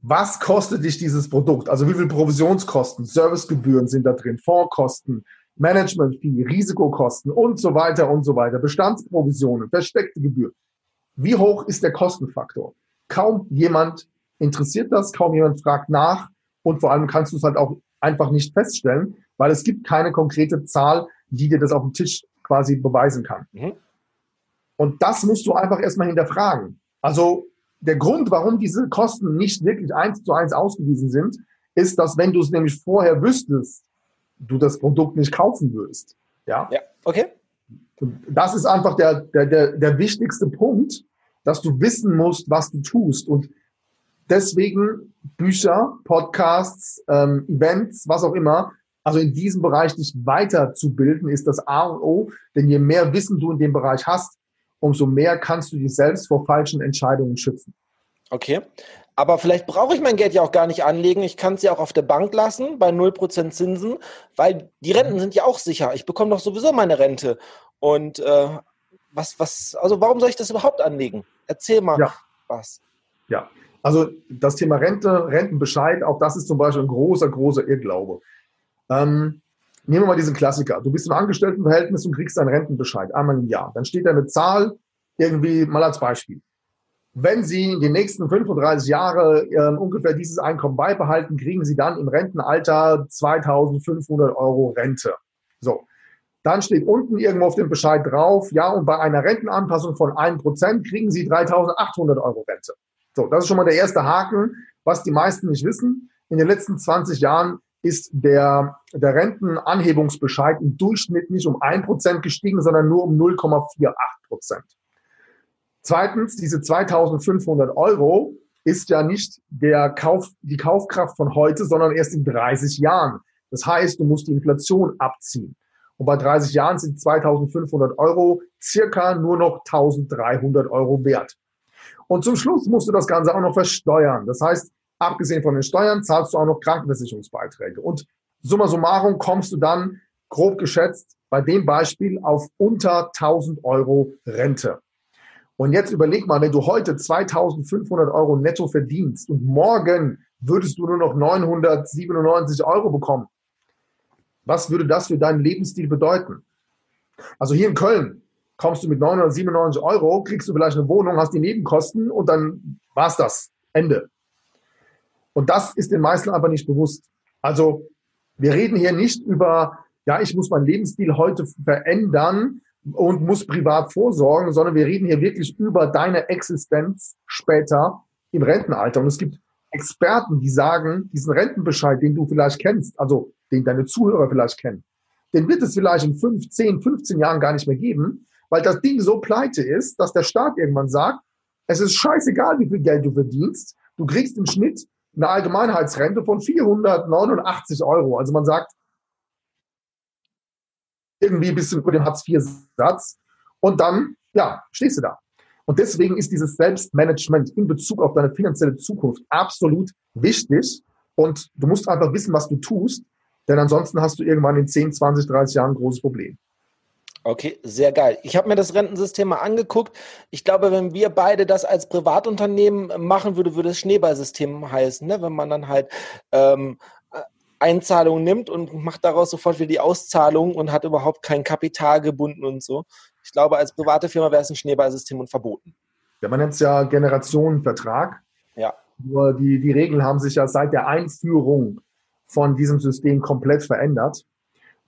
[SPEAKER 2] Was kostet dich dieses Produkt? Also wie viel Provisionskosten, Servicegebühren sind da drin, Fondskosten, Management-Fee, Risikokosten und so weiter und so weiter, Bestandsprovisionen, versteckte Gebühren. Wie hoch ist der Kostenfaktor? Kaum jemand interessiert das, kaum jemand fragt nach und vor allem kannst du es halt auch einfach nicht feststellen, weil es gibt keine konkrete Zahl, die dir das auf dem Tisch quasi beweisen kann. Mhm. Und das musst du einfach erstmal hinterfragen. Also der Grund, warum diese Kosten nicht wirklich eins zu eins ausgewiesen sind, ist, dass wenn du es nämlich vorher wüsstest, du das Produkt nicht kaufen würdest. Ja,
[SPEAKER 1] ja okay.
[SPEAKER 2] Und das ist einfach der, der, der, der wichtigste Punkt, dass du wissen musst, was du tust. Und deswegen Bücher, Podcasts, ähm, Events, was auch immer, also in diesem Bereich dich weiterzubilden, ist das A und O. Denn je mehr Wissen du in dem Bereich hast, umso mehr kannst du dich selbst vor falschen Entscheidungen schützen.
[SPEAKER 1] Okay. Aber vielleicht brauche ich mein Geld ja auch gar nicht anlegen. Ich kann es ja auch auf der Bank lassen bei 0% Zinsen, weil die Renten sind ja auch sicher. Ich bekomme doch sowieso meine Rente. Und äh, was, was, also warum soll ich das überhaupt anlegen? Erzähl mal
[SPEAKER 2] ja. was. Ja, also das Thema Rente, Rentenbescheid, auch das ist zum Beispiel ein großer, großer Irrglaube. Ähm, nehmen wir mal diesen Klassiker. Du bist im Angestelltenverhältnis und kriegst deinen Rentenbescheid einmal im Jahr. Dann steht da eine Zahl, irgendwie mal als Beispiel. Wenn Sie in den nächsten 35 Jahre äh, ungefähr dieses Einkommen beibehalten, kriegen Sie dann im Rentenalter 2500 Euro Rente. So. Dann steht unten irgendwo auf dem Bescheid drauf, ja, und bei einer Rentenanpassung von 1% kriegen Sie 3800 Euro Rente. So, das ist schon mal der erste Haken, was die meisten nicht wissen. In den letzten 20 Jahren ist der, der Rentenanhebungsbescheid im Durchschnitt nicht um 1% gestiegen, sondern nur um 0,48%. Zweitens, diese 2500 Euro ist ja nicht der Kauf, die Kaufkraft von heute, sondern erst in 30 Jahren. Das heißt, du musst die Inflation abziehen. Und bei 30 Jahren sind 2500 Euro circa nur noch 1300 Euro wert. Und zum Schluss musst du das Ganze auch noch versteuern. Das heißt, abgesehen von den Steuern zahlst du auch noch Krankenversicherungsbeiträge. Und summa summarum kommst du dann grob geschätzt bei dem Beispiel auf unter 1000 Euro Rente. Und jetzt überleg mal, wenn du heute 2500 Euro netto verdienst und morgen würdest du nur noch 997 Euro bekommen, was würde das für deinen Lebensstil bedeuten? Also hier in Köln kommst du mit 997 Euro, kriegst du vielleicht eine Wohnung, hast die Nebenkosten und dann war's das. Ende. Und das ist den meisten aber nicht bewusst. Also wir reden hier nicht über, ja, ich muss meinen Lebensstil heute verändern und muss privat vorsorgen, sondern wir reden hier wirklich über deine Existenz später im Rentenalter. Und es gibt Experten, die sagen, diesen Rentenbescheid, den du vielleicht kennst, also den deine Zuhörer vielleicht kennen, den wird es vielleicht in 5, 10, 15 Jahren gar nicht mehr geben, weil das Ding so pleite ist, dass der Staat irgendwann sagt, es ist scheißegal, wie viel Geld du verdienst, du kriegst im Schnitt eine Allgemeinheitsrente von 489 Euro. Also man sagt, irgendwie ein bisschen über den Hartz-IV-Satz und dann, ja, stehst du da. Und deswegen ist dieses Selbstmanagement in Bezug auf deine finanzielle Zukunft absolut wichtig. Und du musst einfach wissen, was du tust, denn ansonsten hast du irgendwann in 10, 20, 30 Jahren ein großes Problem.
[SPEAKER 1] Okay, sehr geil. Ich habe mir das Rentensystem mal angeguckt. Ich glaube, wenn wir beide das als Privatunternehmen machen würde, würde es Schneeballsystem heißen, ne? wenn man dann halt ähm, Einzahlungen nimmt und macht daraus sofort wieder die Auszahlung und hat überhaupt kein Kapital gebunden und so. Ich glaube, als private Firma wäre es ein Schneeballsystem und verboten.
[SPEAKER 2] Ja, man nennt es ja Generationenvertrag.
[SPEAKER 1] Ja.
[SPEAKER 2] Nur die, die Regeln haben sich ja seit der Einführung von diesem System komplett verändert.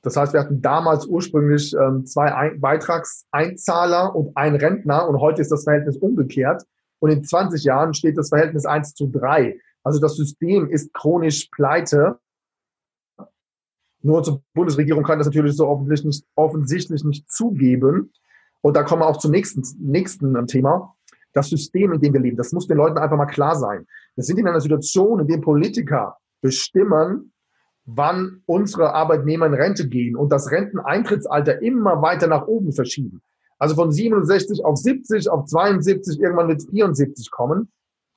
[SPEAKER 2] Das heißt, wir hatten damals ursprünglich ähm, zwei Ein Beitragseinzahler und ein Rentner und heute ist das Verhältnis umgekehrt. Und in 20 Jahren steht das Verhältnis 1 zu 3. Also das System ist chronisch pleite. Nur zur Bundesregierung kann das natürlich so offensichtlich nicht, offensichtlich nicht zugeben. Und da kommen wir auch zum nächsten, nächsten ähm, Thema. Das System, in dem wir leben, das muss den Leuten einfach mal klar sein. Wir sind in einer Situation, in der Politiker bestimmen, wann unsere Arbeitnehmer in Rente gehen und das Renteneintrittsalter immer weiter nach oben verschieben. Also von 67 auf 70, auf 72, irgendwann wird es 74 kommen.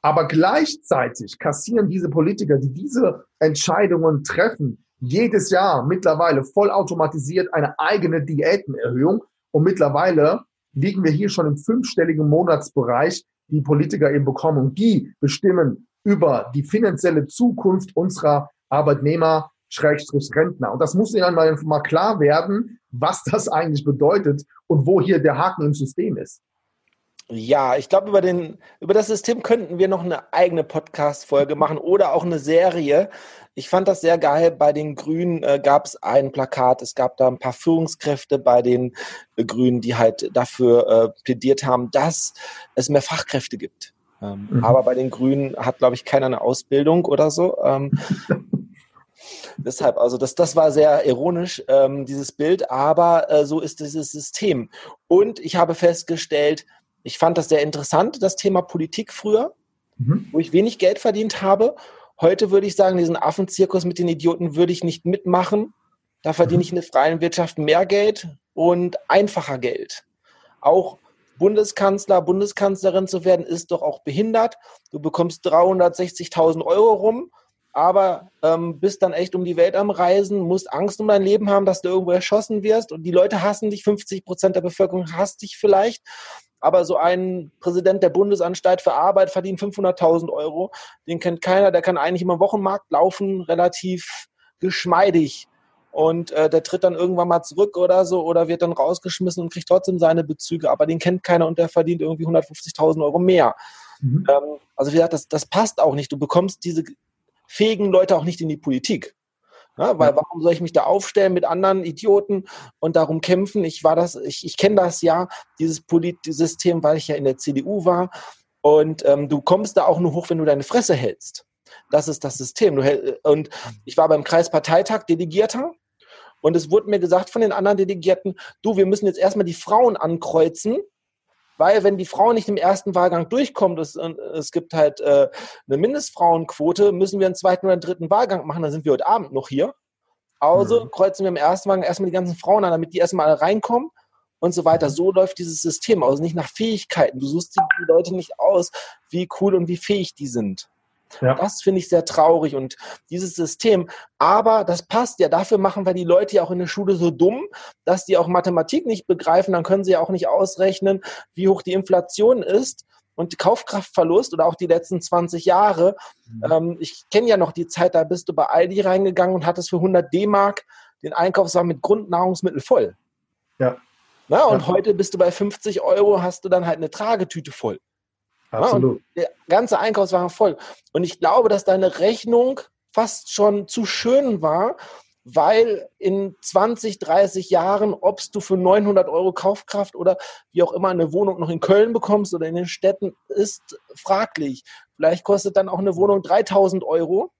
[SPEAKER 2] Aber gleichzeitig kassieren diese Politiker, die diese Entscheidungen treffen, jedes Jahr mittlerweile vollautomatisiert eine eigene Diätenerhöhung. Und mittlerweile liegen wir hier schon im fünfstelligen Monatsbereich, die Politiker eben bekommen. Und die bestimmen über die finanzielle Zukunft unserer Arbeitnehmer, Schrägstrich Rentner. Und das muss ihnen mal, mal klar werden, was das eigentlich bedeutet und wo hier der Haken im System ist.
[SPEAKER 1] Ja, ich glaube, über, über das System könnten wir noch eine eigene Podcast-Folge machen oder auch eine Serie. Ich fand das sehr geil. Bei den Grünen äh, gab es ein Plakat. Es gab da ein paar Führungskräfte bei den äh, Grünen, die halt dafür äh, plädiert haben, dass es mehr Fachkräfte gibt. Ähm, mhm. Aber bei den Grünen hat, glaube ich, keiner eine Ausbildung oder so. Ähm, Deshalb, also das, das war sehr ironisch, ähm, dieses Bild, aber äh, so ist dieses System. Und ich habe festgestellt, ich fand das sehr interessant, das Thema Politik früher, mhm. wo ich wenig Geld verdient habe. Heute würde ich sagen, diesen Affenzirkus mit den Idioten würde ich nicht mitmachen. Da verdiene ich in der freien Wirtschaft mehr Geld und einfacher Geld. Auch Bundeskanzler, Bundeskanzlerin zu werden, ist doch auch behindert. Du bekommst 360.000 Euro rum aber ähm, bist dann echt um die Welt am Reisen, musst Angst um dein Leben haben, dass du irgendwo erschossen wirst und die Leute hassen dich, 50 Prozent der Bevölkerung hasst dich vielleicht, aber so ein Präsident der Bundesanstalt für Arbeit verdient 500.000 Euro, den kennt keiner, der kann eigentlich immer Wochenmarkt laufen, relativ geschmeidig und äh, der tritt dann irgendwann mal zurück oder so oder wird dann rausgeschmissen und kriegt trotzdem seine Bezüge, aber den kennt keiner und der verdient irgendwie 150.000 Euro mehr. Mhm. Ähm, also wie gesagt, das, das passt auch nicht. Du bekommst diese fähigen Leute auch nicht in die Politik. Ja, weil warum soll ich mich da aufstellen mit anderen Idioten und darum kämpfen? Ich war das, ich, ich kenne das ja, dieses Politsystem, weil ich ja in der CDU war. Und ähm, du kommst da auch nur hoch, wenn du deine Fresse hältst. Das ist das System. Du, und ich war beim Kreisparteitag Delegierter und es wurde mir gesagt von den anderen Delegierten, du, wir müssen jetzt erstmal die Frauen ankreuzen, weil wenn die Frau nicht im ersten Wahlgang durchkommt, es, es gibt halt äh, eine Mindestfrauenquote, müssen wir einen zweiten oder einen dritten Wahlgang machen, dann sind wir heute Abend noch hier. Also mhm. kreuzen wir im ersten Wahlgang erstmal die ganzen Frauen an, damit die erstmal alle reinkommen und so weiter. So läuft dieses System aus, nicht nach Fähigkeiten. Du suchst die Leute nicht aus, wie cool und wie fähig die sind. Ja. Das finde ich sehr traurig und dieses System. Aber das passt ja. Dafür machen wir die Leute ja auch in der Schule so dumm, dass die auch Mathematik nicht begreifen. Dann können sie ja auch nicht ausrechnen, wie hoch die Inflation ist und Kaufkraftverlust oder auch die letzten 20 Jahre. Mhm. Ähm, ich kenne ja noch die Zeit, da bist du bei Aldi reingegangen und hattest für 100 D-Mark den Einkaufswagen mit Grundnahrungsmittel voll.
[SPEAKER 2] Ja.
[SPEAKER 1] Na, und ja. heute bist du bei 50 Euro, hast du dann halt eine Tragetüte voll.
[SPEAKER 2] Absolut.
[SPEAKER 1] Ja, der ganze Einkaufswagen voll. Und ich glaube, dass deine Rechnung fast schon zu schön war, weil in 20, 30 Jahren, ob du für 900 Euro Kaufkraft oder wie auch immer eine Wohnung noch in Köln bekommst oder in den Städten, ist fraglich. Vielleicht kostet dann auch eine Wohnung 3000 Euro.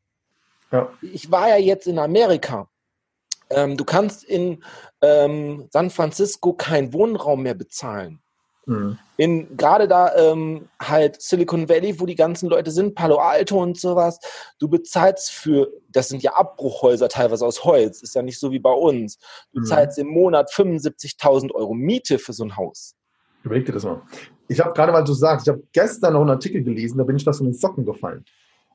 [SPEAKER 1] Ja. Ich war ja jetzt in Amerika. Ähm, du kannst in ähm, San Francisco keinen Wohnraum mehr bezahlen. Mhm. In gerade da ähm, halt Silicon Valley, wo die ganzen Leute sind, Palo Alto und sowas, du bezahlst für, das sind ja Abbruchhäuser teilweise aus Holz, ist ja nicht so wie bei uns. Du mhm. zahlst im Monat 75.000 Euro Miete für so ein Haus.
[SPEAKER 2] Überleg dir das mal. Ich habe gerade, weil du sagst, ich habe gestern noch einen Artikel gelesen, da bin ich fast in den Socken gefallen.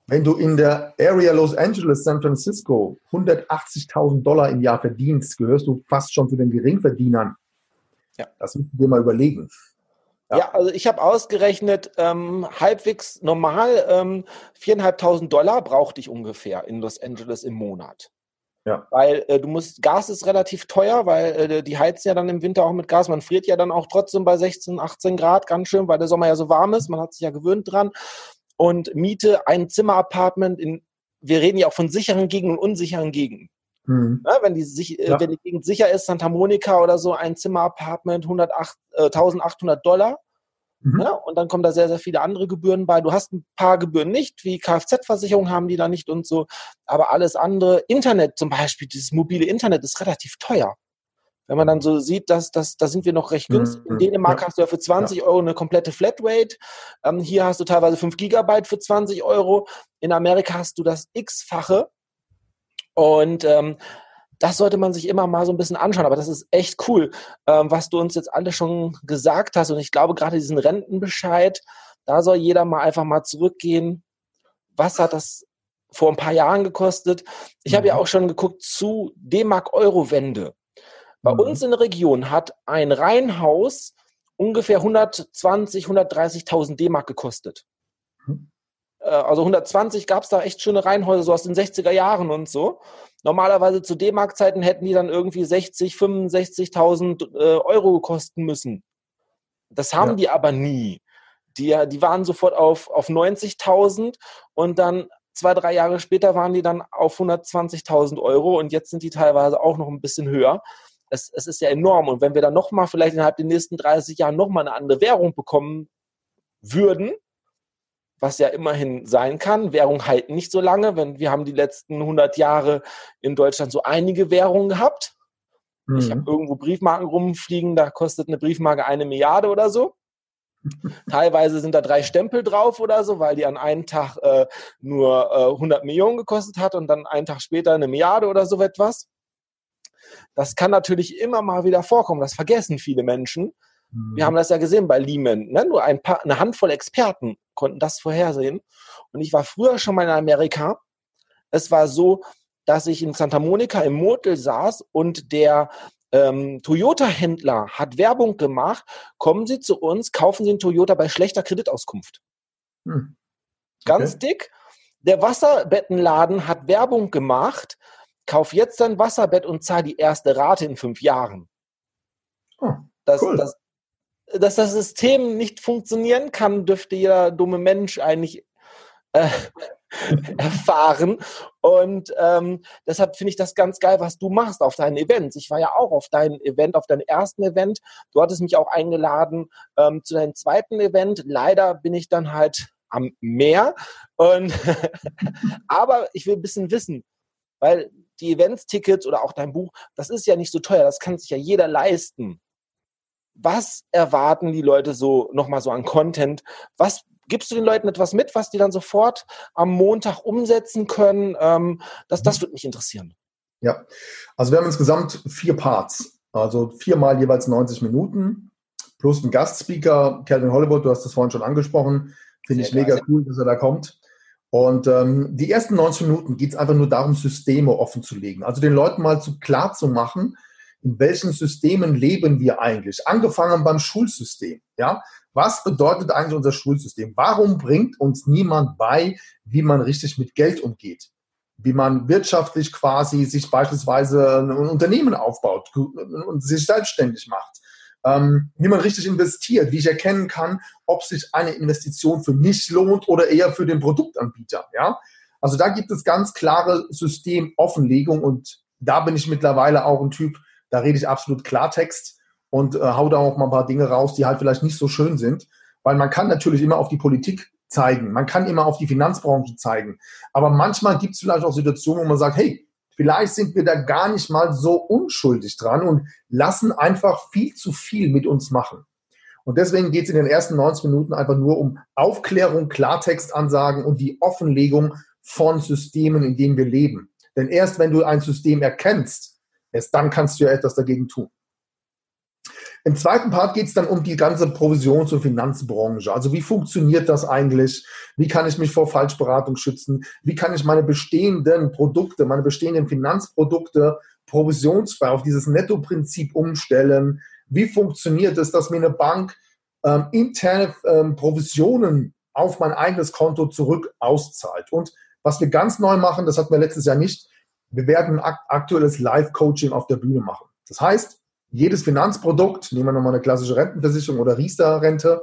[SPEAKER 2] Wenn du in der Area Los Angeles, San Francisco 180.000 Dollar im Jahr verdienst, gehörst du fast schon zu den Geringverdienern. Ja. Das musst du dir mal überlegen.
[SPEAKER 1] Ja, ja also ich habe ausgerechnet, ähm, halbwegs normal ähm, 4.500 Dollar brauchte ich ungefähr in Los Angeles im Monat. Ja. Weil äh, du musst, Gas ist relativ teuer, weil äh, die heizen ja dann im Winter auch mit Gas. Man friert ja dann auch trotzdem bei 16, 18 Grad ganz schön, weil der Sommer ja so warm ist. Man hat sich ja gewöhnt dran. Und Miete ein Zimmer-Apartment in, wir reden ja auch von sicheren Gegenden und unsicheren Gegenden. Mhm. Ja, wenn, die, sich, äh, ja. wenn die Gegend sicher ist, Santa Monica oder so, ein Zimmer-Apartment, 108, äh, 1800 Dollar. Mhm. Ja, und dann kommen da sehr, sehr viele andere Gebühren bei. Du hast ein paar Gebühren nicht, wie Kfz-Versicherung haben die da nicht und so. Aber alles andere, Internet zum Beispiel, dieses mobile Internet ist relativ teuer. Wenn man dann so sieht, dass, dass da sind wir noch recht günstig. In mhm. Dänemark ja. hast du ja für 20 ja. Euro eine komplette Flatrate. Ähm, hier hast du teilweise 5 Gigabyte für 20 Euro. In Amerika hast du das X-fache. Und ähm, das sollte man sich immer mal so ein bisschen anschauen. Aber das ist echt cool, ähm, was du uns jetzt alle schon gesagt hast. Und ich glaube, gerade diesen Rentenbescheid, da soll jeder mal einfach mal zurückgehen. Was hat das vor ein paar Jahren gekostet? Ich mhm. habe ja mhm. auch schon geguckt zu D-Mark-Euro-Wende. Bei mhm. uns in der Region hat ein Reihenhaus ungefähr 120, 130.000 D-Mark gekostet. Mhm. Äh, also 120 gab es da echt schöne Reihenhäuser, so aus den 60er Jahren und so. Normalerweise zu D-Mark-Zeiten hätten die dann irgendwie 60, 65.000 äh, Euro kosten müssen. Das haben ja. die aber nie. Die, die waren sofort auf, auf 90.000 und dann zwei, drei Jahre später waren die dann auf 120.000 Euro und jetzt sind die teilweise auch noch ein bisschen höher. Es, es ist ja enorm. Und wenn wir dann nochmal vielleicht innerhalb der nächsten 30 Jahren nochmal eine andere Währung bekommen würden, was ja immerhin sein kann. Währung halten nicht so lange. Wenn, wir haben die letzten 100 Jahre in Deutschland so einige Währungen gehabt. Mhm. Ich habe irgendwo Briefmarken rumfliegen, da kostet eine Briefmarke eine Milliarde oder so. Teilweise sind da drei Stempel drauf oder so, weil die an einem Tag äh, nur äh, 100 Millionen gekostet hat und dann einen Tag später eine Milliarde oder so etwas. Das kann natürlich immer mal wieder vorkommen. Das vergessen viele Menschen. Wir haben das ja gesehen bei Lehman. Ne? Nur ein paar, eine Handvoll Experten konnten das vorhersehen. Und ich war früher schon mal in Amerika. Es war so, dass ich in Santa Monica im Motel saß und der ähm, Toyota-Händler hat Werbung gemacht. Kommen Sie zu uns, kaufen Sie einen Toyota bei schlechter Kreditauskunft. Hm. Okay. Ganz dick. Der Wasserbettenladen hat Werbung gemacht. Kauf jetzt dein Wasserbett und zahl die erste Rate in fünf Jahren. Oh, das, cool. das, dass das System nicht funktionieren kann, dürfte jeder dumme Mensch eigentlich äh, erfahren. Und ähm, deshalb finde ich das ganz geil, was du machst auf deinen Events. Ich war ja auch auf deinem Event, auf deinem ersten Event. Du hattest mich auch eingeladen ähm, zu deinem zweiten Event. Leider bin ich dann halt am Meer. Und aber ich will ein bisschen wissen, weil die Events-Tickets oder auch dein Buch, das ist ja nicht so teuer. Das kann sich ja jeder leisten was erwarten die Leute so nochmal so an Content? Was gibst du den Leuten etwas mit, was die dann sofort am Montag umsetzen können? Ähm, das, das würde mich interessieren.
[SPEAKER 2] Ja, also wir haben insgesamt vier Parts, also viermal jeweils 90 Minuten plus ein Gastspeaker, Calvin Hollywood, du hast das vorhin schon angesprochen, finde ich mega cool, dass er da kommt. Und ähm, die ersten 90 Minuten geht es einfach nur darum, Systeme offen zu legen, also den Leuten mal zu klar zu machen, in welchen Systemen leben wir eigentlich? Angefangen beim Schulsystem. Ja, was bedeutet eigentlich unser Schulsystem? Warum bringt uns niemand bei, wie man richtig mit Geld umgeht? Wie man wirtschaftlich quasi sich beispielsweise ein Unternehmen aufbaut und sich selbstständig macht? ähm, wie man richtig investiert, wie ich erkennen kann, ob sich eine Investition für mich lohnt oder eher für den Produktanbieter. Ja? Also da gibt es ganz klare Systemoffenlegung und da bin ich mittlerweile auch ein Typ, da rede ich absolut Klartext und äh, hau da auch mal ein paar Dinge raus, die halt vielleicht nicht so schön sind, weil man kann natürlich immer auf die Politik zeigen, man kann immer auf die Finanzbranche zeigen, aber manchmal gibt es vielleicht auch Situationen, wo man sagt, hey, Vielleicht sind wir da gar nicht mal so unschuldig dran und lassen einfach viel zu viel mit uns machen. Und deswegen geht es in den ersten 90 Minuten einfach nur um Aufklärung, Klartextansagen und die Offenlegung von Systemen, in denen wir leben. Denn erst wenn du ein System erkennst, erst dann kannst du ja etwas dagegen tun. Im zweiten Part geht es dann um die ganze Provisions- und Finanzbranche. Also wie funktioniert das eigentlich? Wie kann ich mich vor Falschberatung schützen? Wie kann ich meine bestehenden Produkte, meine bestehenden Finanzprodukte provisionsfrei auf dieses Netto-Prinzip umstellen? Wie funktioniert es, dass mir eine Bank ähm, interne ähm, Provisionen auf mein eigenes Konto zurück auszahlt? Und was wir ganz neu machen, das hatten wir letztes Jahr nicht, wir werden ein aktuelles Live-Coaching auf der Bühne machen. Das heißt, jedes Finanzprodukt, nehmen wir nochmal eine klassische Rentenversicherung oder Riester-Rente,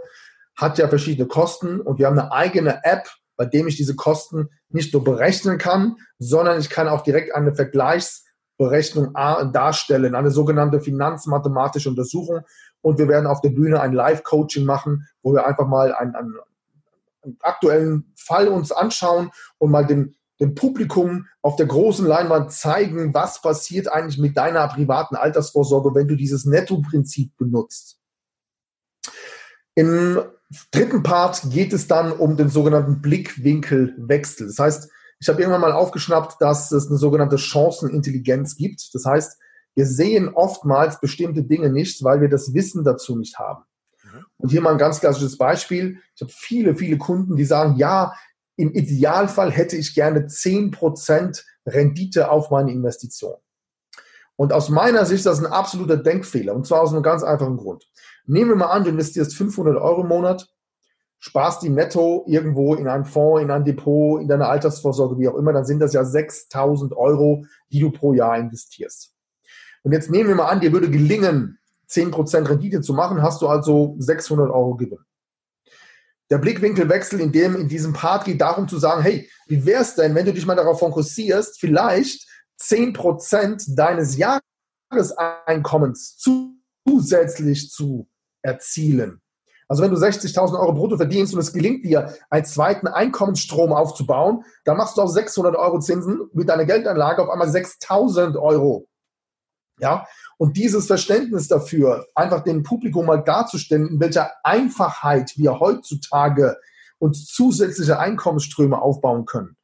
[SPEAKER 2] hat ja verschiedene Kosten und wir haben eine eigene App, bei dem ich diese Kosten nicht nur berechnen kann, sondern ich kann auch direkt eine Vergleichsberechnung darstellen, eine sogenannte finanzmathematische Untersuchung. Und wir werden auf der Bühne ein Live-Coaching machen, wo wir einfach mal einen, einen, einen aktuellen Fall uns anschauen und mal den, dem Publikum auf der großen Leinwand zeigen, was passiert eigentlich mit deiner privaten Altersvorsorge, wenn du dieses Netto-Prinzip benutzt. Im dritten Part geht es dann um den sogenannten Blickwinkelwechsel. Das heißt, ich habe irgendwann mal aufgeschnappt, dass es eine sogenannte Chancenintelligenz gibt. Das heißt, wir sehen oftmals bestimmte Dinge nicht, weil wir das Wissen dazu nicht haben. Mhm. Und hier mal ein ganz klassisches Beispiel. Ich habe viele, viele Kunden, die sagen, ja, im Idealfall hätte ich gerne 10% Rendite auf meine Investition. Und aus meiner Sicht ist das ein absoluter Denkfehler. Und zwar aus einem ganz einfachen Grund. Nehmen wir mal an, du investierst 500 Euro im Monat, sparst die netto irgendwo in einen Fonds, in ein Depot, in deine Altersvorsorge, wie auch immer, dann sind das ja 6000 Euro, die du pro Jahr investierst. Und jetzt nehmen wir mal an, dir würde gelingen, 10% Rendite zu machen, hast du also 600 Euro Gewinn der Blickwinkelwechsel in dem, in diesem Part geht darum zu sagen, hey, wie wäre es denn, wenn du dich mal darauf fokussierst, vielleicht 10% deines Jahreseinkommens zusätzlich zu erzielen. Also wenn du 60.000 Euro brutto verdienst und es gelingt dir, einen zweiten Einkommensstrom aufzubauen, dann machst du auf 600 Euro Zinsen mit deiner Geldanlage auf einmal 6.000 Euro. Ja, und dieses Verständnis dafür, einfach dem Publikum mal darzustellen, in welcher Einfachheit wir heutzutage uns zusätzliche Einkommensströme aufbauen können.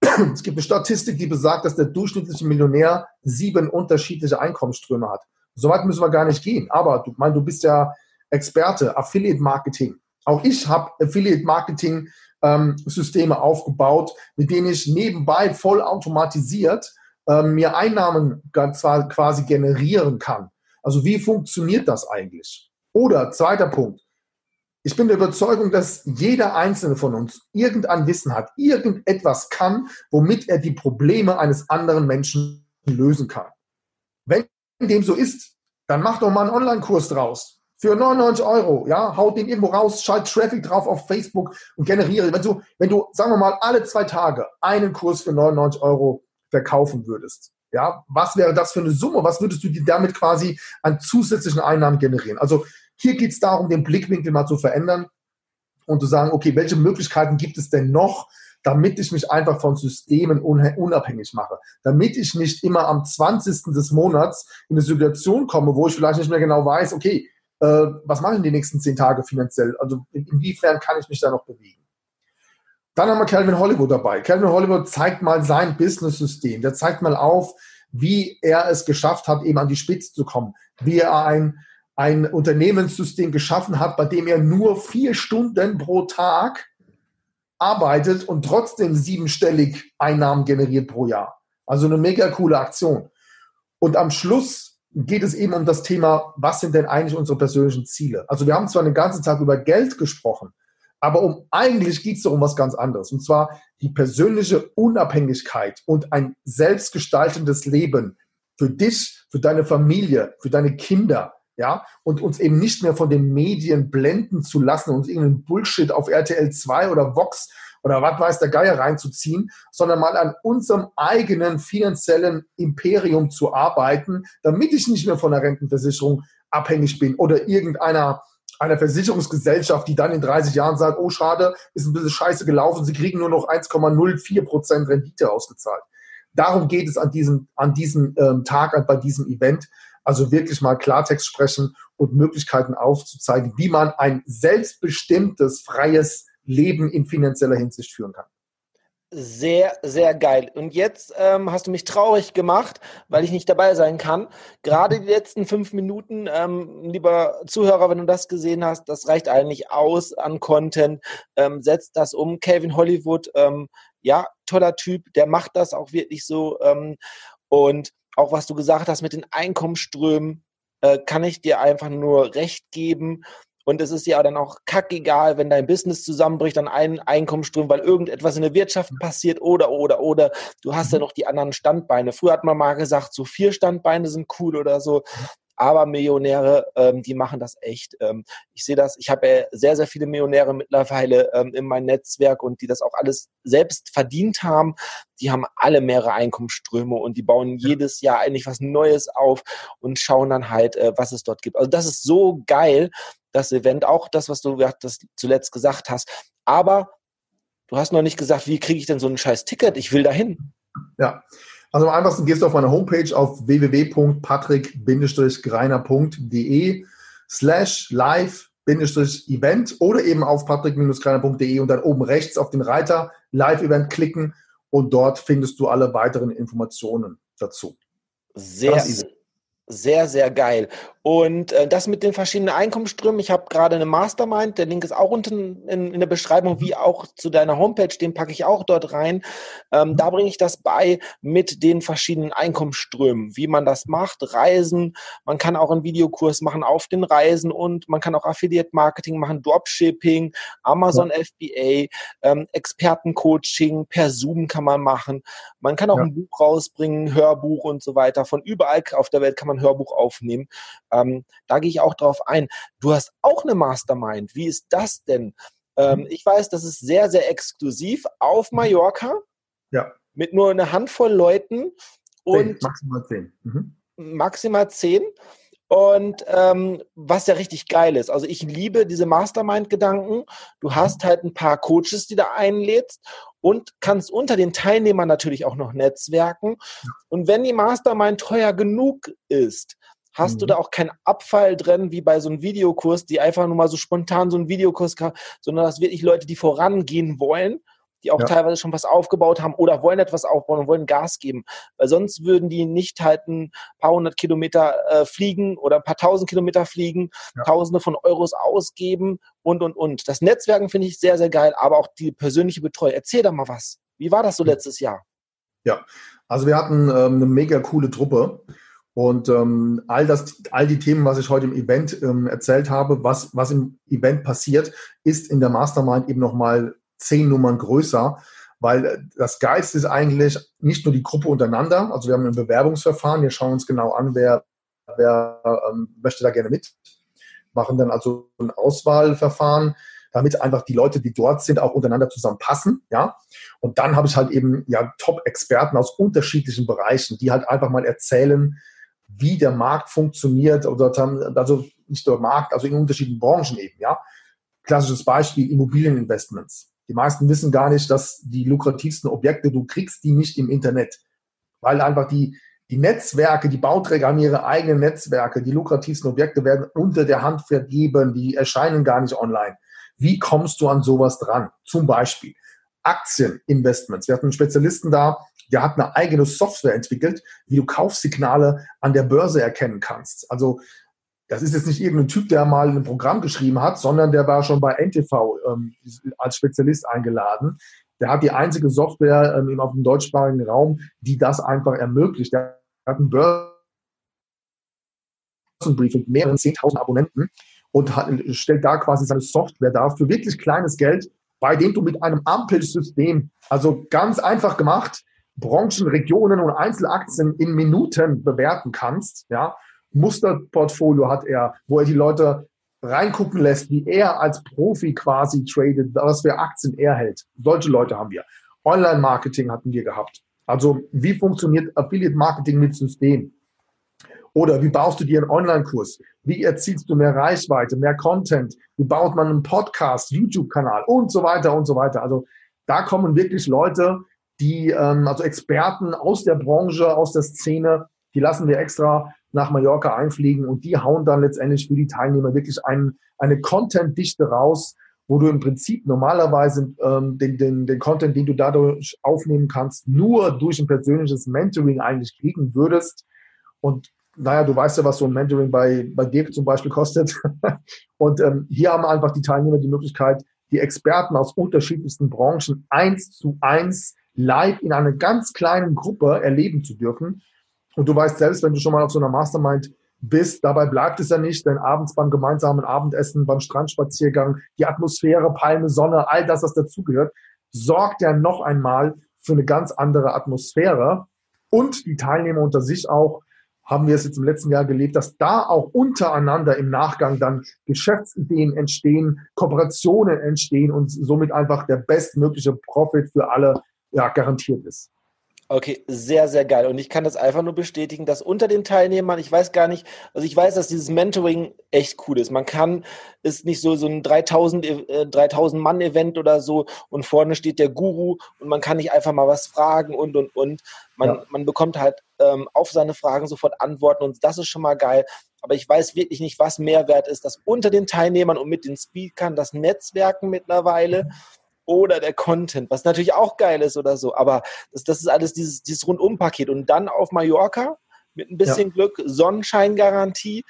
[SPEAKER 2] Es gibt eine Statistik, die besagt, dass der durchschnittliche Millionär sieben unterschiedliche Einkommensströme hat. Soweit müssen wir gar nicht gehen. Aber du mein, du bist ja Experte, Affiliate Marketing. Auch ich habe Affiliate Marketing ähm, Systeme aufgebaut, mit denen ich nebenbei voll automatisiert ähm, mir Einnahmen quasi generieren kann. Also wie funktioniert das eigentlich? Oder zweiter Punkt. Ich bin der Überzeugung, dass jeder einzelne von uns irgendein Wissen hat, irgendetwas kann, womit er die Probleme eines anderen Menschen lösen kann. Wenn dem so ist, dann mach doch mal einen Online-Kurs draus. Für 99 Euro, ja, haut den irgendwo raus, schalt Traffic drauf auf Facebook und generiere. Wenn du, wenn du, sagen wir mal, alle zwei Tage einen Kurs für 99 Euro verkaufen würdest. Ja, was wäre das für eine Summe? Was würdest du dir damit quasi an zusätzlichen Einnahmen generieren? Also hier geht es darum, den Blickwinkel mal zu verändern und zu sagen, okay, welche Möglichkeiten gibt es denn noch, damit ich mich einfach von Systemen unabhängig mache, damit ich nicht immer am 20. des Monats in eine Situation komme, wo ich vielleicht nicht mehr genau weiß, okay, äh, was mache ich in den nächsten zehn Tage finanziell? Also inwiefern kann ich mich da noch bewegen? Dann haben wir Calvin Hollywood dabei. Calvin Hollywood zeigt mal sein Business-System. Der zeigt mal auf, wie er es geschafft hat, eben an die Spitze zu kommen. Wie er ein, ein Unternehmenssystem geschaffen hat, bei dem er nur vier Stunden pro Tag arbeitet und trotzdem siebenstellig Einnahmen generiert pro Jahr. Also eine mega coole Aktion. Und am Schluss geht es eben um das Thema, was sind denn eigentlich unsere persönlichen Ziele? Also wir haben zwar den ganzen Tag über Geld gesprochen, aber um eigentlich geht es doch um was ganz anderes. Und zwar die persönliche Unabhängigkeit und ein selbstgestaltendes Leben für dich, für deine Familie, für deine Kinder. ja, und uns eben nicht mehr von den Medien blenden zu lassen, uns irgendeinen Bullshit auf RTL 2 oder Vox oder was weiß der Geier reinzuziehen, sondern mal an unserem eigenen finanziellen Imperium zu arbeiten, damit ich nicht mehr von der Rentenversicherung abhängig bin oder irgendeiner einer Versicherungsgesellschaft, die dann in 30 Jahren sagt, oh schade, ist ein bisschen scheiße gelaufen, sie kriegen nur noch 1,04 Prozent Rendite ausgezahlt. Darum geht es an diesem, an diesem ähm, Tag, bei diesem Event. Also wirklich mal Klartext sprechen und Möglichkeiten aufzuzeigen, wie man ein selbstbestimmtes, freies Leben in finanzieller Hinsicht führen kann.
[SPEAKER 1] Sehr, sehr geil. Und jetzt ähm, hast du mich traurig gemacht, weil ich nicht dabei sein kann. Gerade die letzten fünf Minuten, ähm, lieber Zuhörer, wenn du das gesehen hast, das reicht eigentlich aus an Content. Ähm, setzt das um. Calvin Hollywood, ähm, ja, toller Typ, der macht das auch wirklich so. Ähm, und auch was du gesagt hast mit den Einkommensströmen, äh, kann ich dir einfach nur recht geben. Und es ist ja dann auch kackegal, wenn dein Business zusammenbricht an einen Einkommensström, weil irgendetwas in der Wirtschaft passiert oder, oder, oder. Du hast ja mhm. noch die anderen Standbeine. Früher hat man mal gesagt, so vier Standbeine sind cool oder so. Aber Millionäre, ähm, die machen das echt. Ähm, ich sehe das, ich habe ja sehr, sehr viele Millionäre mittlerweile ähm, in meinem Netzwerk und die das auch alles selbst verdient haben. Die haben alle mehrere Einkommensströme und die bauen jedes Jahr eigentlich was Neues auf und schauen dann halt, äh, was es dort gibt. Also das ist so geil, das Event, auch das, was du das zuletzt gesagt hast. Aber du hast noch nicht gesagt, wie kriege ich denn so ein scheiß Ticket? Ich will dahin.
[SPEAKER 2] Ja, also am einfachsten gehst du auf meine Homepage auf www.patrick-greiner.de slash live Event oder eben auf patrick-greiner.de und dann oben rechts auf den Reiter Live-Event klicken und dort findest du alle weiteren Informationen dazu.
[SPEAKER 1] Sehr, sehr, sehr geil. Und äh, das mit den verschiedenen Einkommensströmen, ich habe gerade eine Mastermind, der Link ist auch unten in, in, der Beschreibung, wie auch zu deiner Homepage, den packe ich auch dort rein. Ähm, da bringe ich das bei mit den verschiedenen Einkommensströmen, wie man das macht, Reisen, man kann auch einen Videokurs machen auf den Reisen und man kann auch Affiliate Marketing machen, Dropshipping, Amazon ja. FBA, ähm, Expertencoaching, per Zoom kann man machen. Man kann auch ja. ein Buch rausbringen, Hörbuch und so weiter. Von überall auf der Welt kann man Hörbuch aufnehmen. Ähm, da gehe ich auch drauf ein. Du hast auch eine Mastermind. Wie ist das denn? Ähm, mhm. ich weiß, das ist sehr, sehr exklusiv auf mhm. Mallorca.
[SPEAKER 2] Ja.
[SPEAKER 1] Mit nur einer Handvoll Leuten. Und
[SPEAKER 2] maximal zehn. Mhm.
[SPEAKER 1] Maximal zehn. Und ähm, was ja richtig geil ist, also ich liebe diese Mastermind-Gedanken. Du hast halt ein paar Coaches, die da einlädst und kannst unter den Teilnehmern natürlich auch noch netzwerken. Und wenn die Mastermind teuer genug ist, hast mhm. du da auch keinen Abfall drin, wie bei so einem Videokurs, die einfach nur mal so spontan so einen Videokurs, sondern das wirklich Leute, die vorangehen wollen, die auch ja. teilweise schon was aufgebaut haben oder wollen etwas aufbauen und wollen Gas geben. Weil sonst würden die nicht halt ein paar hundert Kilometer äh, fliegen oder ein paar tausend Kilometer fliegen, ja. tausende von Euros ausgeben und, und, und. Das Netzwerken finde ich sehr, sehr geil, aber auch die persönliche Betreuung. Erzähl da mal was. Wie war das so letztes Jahr?
[SPEAKER 2] Ja, also wir hatten ähm, eine mega coole Truppe. Und ähm, all, das, all die Themen, was ich heute im Event ähm, erzählt habe, was, was im Event passiert, ist in der Mastermind eben nochmal zehn Nummern größer, weil äh, das Geist ist eigentlich nicht nur die Gruppe untereinander, also wir haben ein Bewerbungsverfahren, wir schauen uns genau an, wer, wer ähm, möchte da gerne mit, machen dann also ein Auswahlverfahren, damit einfach die Leute, die dort sind, auch untereinander zusammenpassen, ja. Und dann habe ich halt eben ja Top-Experten aus unterschiedlichen Bereichen, die halt einfach mal erzählen, wie der Markt funktioniert oder also nicht der Markt, also in unterschiedlichen Branchen eben, ja. Klassisches Beispiel Immobilieninvestments. Die meisten wissen gar nicht, dass die lukrativsten Objekte, du kriegst die nicht im Internet, weil einfach die, die Netzwerke, die Bauträger haben ihre eigenen Netzwerke, die lukrativsten Objekte werden unter der Hand vergeben, die erscheinen gar nicht online. Wie kommst du an sowas dran? Zum Beispiel Aktieninvestments. Wir hatten einen Spezialisten da, der hat eine eigene Software entwickelt, wie du Kaufsignale an der Börse erkennen kannst. Also das ist jetzt nicht irgendein Typ, der mal ein Programm geschrieben hat, sondern der war schon bei NTV ähm, als Spezialist eingeladen. Der hat die einzige Software ähm, auf dem deutschsprachigen Raum, die das einfach ermöglicht. Der hat einen Börsenbrief mit mehreren 10.000 Abonnenten und hat, stellt da quasi seine Software dar für wirklich kleines Geld, bei dem du mit einem Ampelsystem, also ganz einfach gemacht, Branchen, Regionen und Einzelaktien in Minuten bewerten kannst, ja, Musterportfolio hat er, wo er die Leute reingucken lässt, wie er als Profi quasi tradet, was für Aktien er hält. Solche Leute haben wir. Online-Marketing hatten wir gehabt. Also wie funktioniert Affiliate-Marketing mit System? Oder wie baust du dir einen Online-Kurs? Wie erzielst du mehr Reichweite, mehr Content? Wie baut man einen Podcast, YouTube-Kanal und so weiter und so weiter? Also da kommen wirklich Leute, die, ähm, also Experten aus der Branche, aus der Szene, die lassen wir extra nach Mallorca einfliegen und die hauen dann letztendlich für die Teilnehmer wirklich ein, eine Content-Dichte raus, wo du im Prinzip normalerweise ähm, den, den, den Content, den du dadurch aufnehmen kannst, nur durch ein persönliches Mentoring eigentlich kriegen würdest. Und naja, du weißt ja, was so ein Mentoring bei, bei Dirk zum Beispiel kostet. und ähm, hier haben einfach die Teilnehmer die Möglichkeit, die Experten aus unterschiedlichsten Branchen eins zu eins live in einer ganz kleinen Gruppe erleben zu dürfen. Und du weißt selbst, wenn du schon mal auf so einer Mastermind bist, dabei bleibt es ja nicht, denn abends beim gemeinsamen Abendessen, beim Strandspaziergang, die Atmosphäre, Palme, Sonne, all das, was dazugehört, sorgt ja noch einmal für eine ganz andere Atmosphäre. Und die Teilnehmer unter sich auch, haben wir es jetzt im letzten Jahr gelebt, dass da auch untereinander im Nachgang dann Geschäftsideen entstehen, Kooperationen entstehen und somit einfach der bestmögliche Profit für alle ja, garantiert ist.
[SPEAKER 1] Okay, sehr, sehr geil. Und ich kann das einfach nur bestätigen, dass unter den Teilnehmern, ich weiß gar nicht, also ich weiß, dass dieses Mentoring echt cool ist. Man kann, ist nicht so, so ein 3000, äh, 3000 Mann Event oder so und vorne steht der Guru und man kann nicht einfach mal was fragen und, und, und. Man, ja. man bekommt halt ähm, auf seine Fragen sofort Antworten und das ist schon mal geil. Aber ich weiß wirklich nicht, was Mehrwert ist, dass unter den Teilnehmern und mit den Speakern das Netzwerken mittlerweile. Mhm oder der Content, was natürlich auch geil ist oder so. Aber das, das ist alles dieses, dieses Rundumpaket. Und dann auf Mallorca mit ein bisschen ja. Glück, Sonnenscheingarantie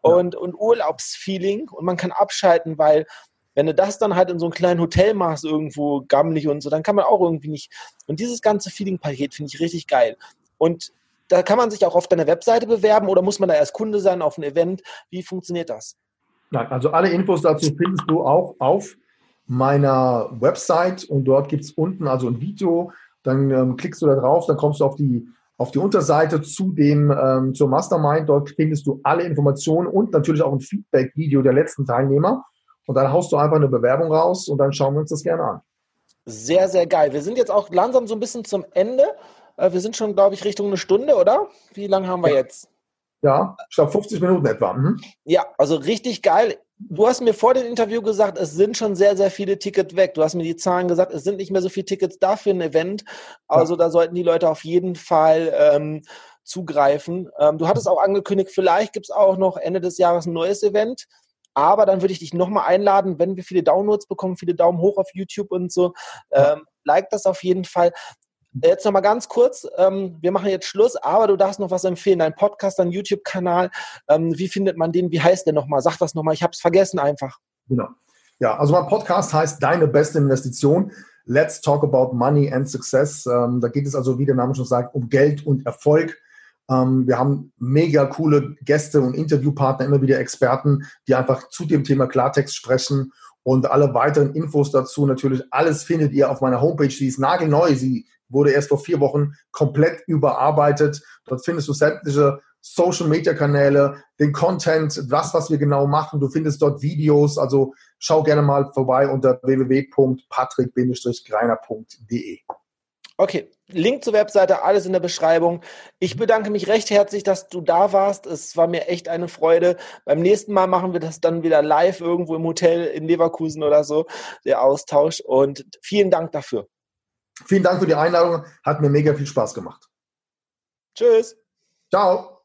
[SPEAKER 1] und, ja. und Urlaubsfeeling. Und man kann abschalten, weil wenn du das dann halt in so einem kleinen Hotel machst, irgendwo gammelig und so, dann kann man auch irgendwie nicht. Und dieses ganze Feeling-Paket finde ich richtig geil. Und da kann man sich auch auf deiner Webseite bewerben oder muss man da erst Kunde sein auf ein Event? Wie funktioniert das?
[SPEAKER 2] Nein, also alle Infos dazu findest du auch auf meiner Website und dort gibt es unten also ein Video. Dann ähm, klickst du da drauf, dann kommst du auf die, auf die Unterseite zu dem, ähm, zur Mastermind. Dort findest du alle Informationen und natürlich auch ein Feedback-Video der letzten Teilnehmer. Und dann haust du einfach eine Bewerbung raus und dann schauen wir uns das gerne an.
[SPEAKER 1] Sehr, sehr geil. Wir sind jetzt auch langsam so ein bisschen zum Ende. Äh, wir sind schon, glaube ich, Richtung eine Stunde, oder? Wie lange haben wir ja. jetzt?
[SPEAKER 2] Ja, ich glaube 50 Minuten etwa. Mhm.
[SPEAKER 1] Ja, also richtig geil du hast mir vor dem Interview gesagt, es sind schon sehr, sehr viele Tickets weg. Du hast mir die Zahlen gesagt, es sind nicht mehr so viele Tickets da für ein Event. Also ja. da sollten die Leute auf jeden Fall ähm, zugreifen. Ähm, du hattest auch angekündigt, vielleicht gibt es auch noch Ende des Jahres ein neues Event. Aber dann würde ich dich nochmal einladen, wenn wir viele Downloads bekommen, viele Daumen hoch auf YouTube und so. Ähm, like das auf jeden Fall. Jetzt nochmal ganz kurz, ähm, wir machen jetzt Schluss, aber du darfst noch was empfehlen, dein Podcast, dein YouTube-Kanal, ähm, wie findet man den, wie heißt der nochmal? Sag das nochmal, ich habe es vergessen einfach.
[SPEAKER 2] Genau. Ja, also mein Podcast heißt Deine beste Investition. Let's talk about money and success. Ähm, da geht es also, wie der Name schon sagt, um Geld und Erfolg. Ähm, wir haben mega coole Gäste und Interviewpartner, immer wieder Experten, die einfach zu dem Thema Klartext sprechen und alle weiteren Infos dazu natürlich, alles findet ihr auf meiner Homepage. Sie ist nagelneu. Sie wurde erst vor vier Wochen komplett überarbeitet. Dort findest du sämtliche Social Media Kanäle, den Content, das, was wir genau machen. Du findest dort Videos. Also schau gerne mal vorbei unter www.patrick-greiner.de.
[SPEAKER 1] Okay, Link zur Webseite, alles in der Beschreibung. Ich bedanke mich recht herzlich, dass du da warst. Es war mir echt eine Freude. Beim nächsten Mal machen wir das dann wieder live irgendwo im Hotel in Leverkusen oder so, der Austausch. Und vielen Dank dafür.
[SPEAKER 2] Vielen Dank für die Einladung. Hat mir mega viel Spaß gemacht.
[SPEAKER 1] Tschüss.
[SPEAKER 2] Ciao.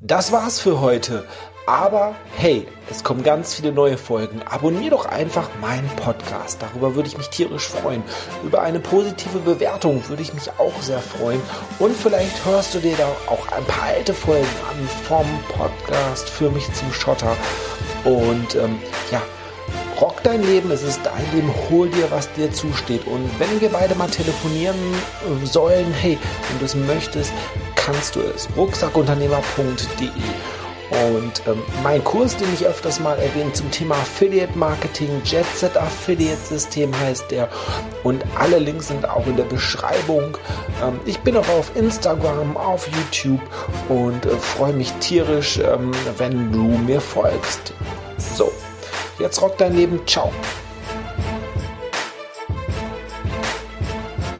[SPEAKER 1] Das war's für heute. Aber hey, es kommen ganz viele neue Folgen. Abonnier doch einfach meinen Podcast. Darüber würde ich mich tierisch freuen. Über eine positive Bewertung würde ich mich auch sehr freuen. Und vielleicht hörst du dir da auch ein paar alte Folgen an vom Podcast für mich zum Schotter. Und ähm, ja, Rock dein Leben, es ist dein Leben, hol dir, was dir zusteht. Und wenn wir beide mal telefonieren sollen, hey, wenn du es möchtest, kannst du es. Rucksackunternehmer.de Und ähm, mein Kurs, den ich öfters mal erwähne zum Thema Affiliate Marketing, JetSet Affiliate System heißt der. Und alle Links sind auch in der Beschreibung. Ähm, ich bin auch auf Instagram, auf YouTube und äh, freue mich tierisch, ähm, wenn du mir folgst. So, jetzt rockt dein Leben. Ciao.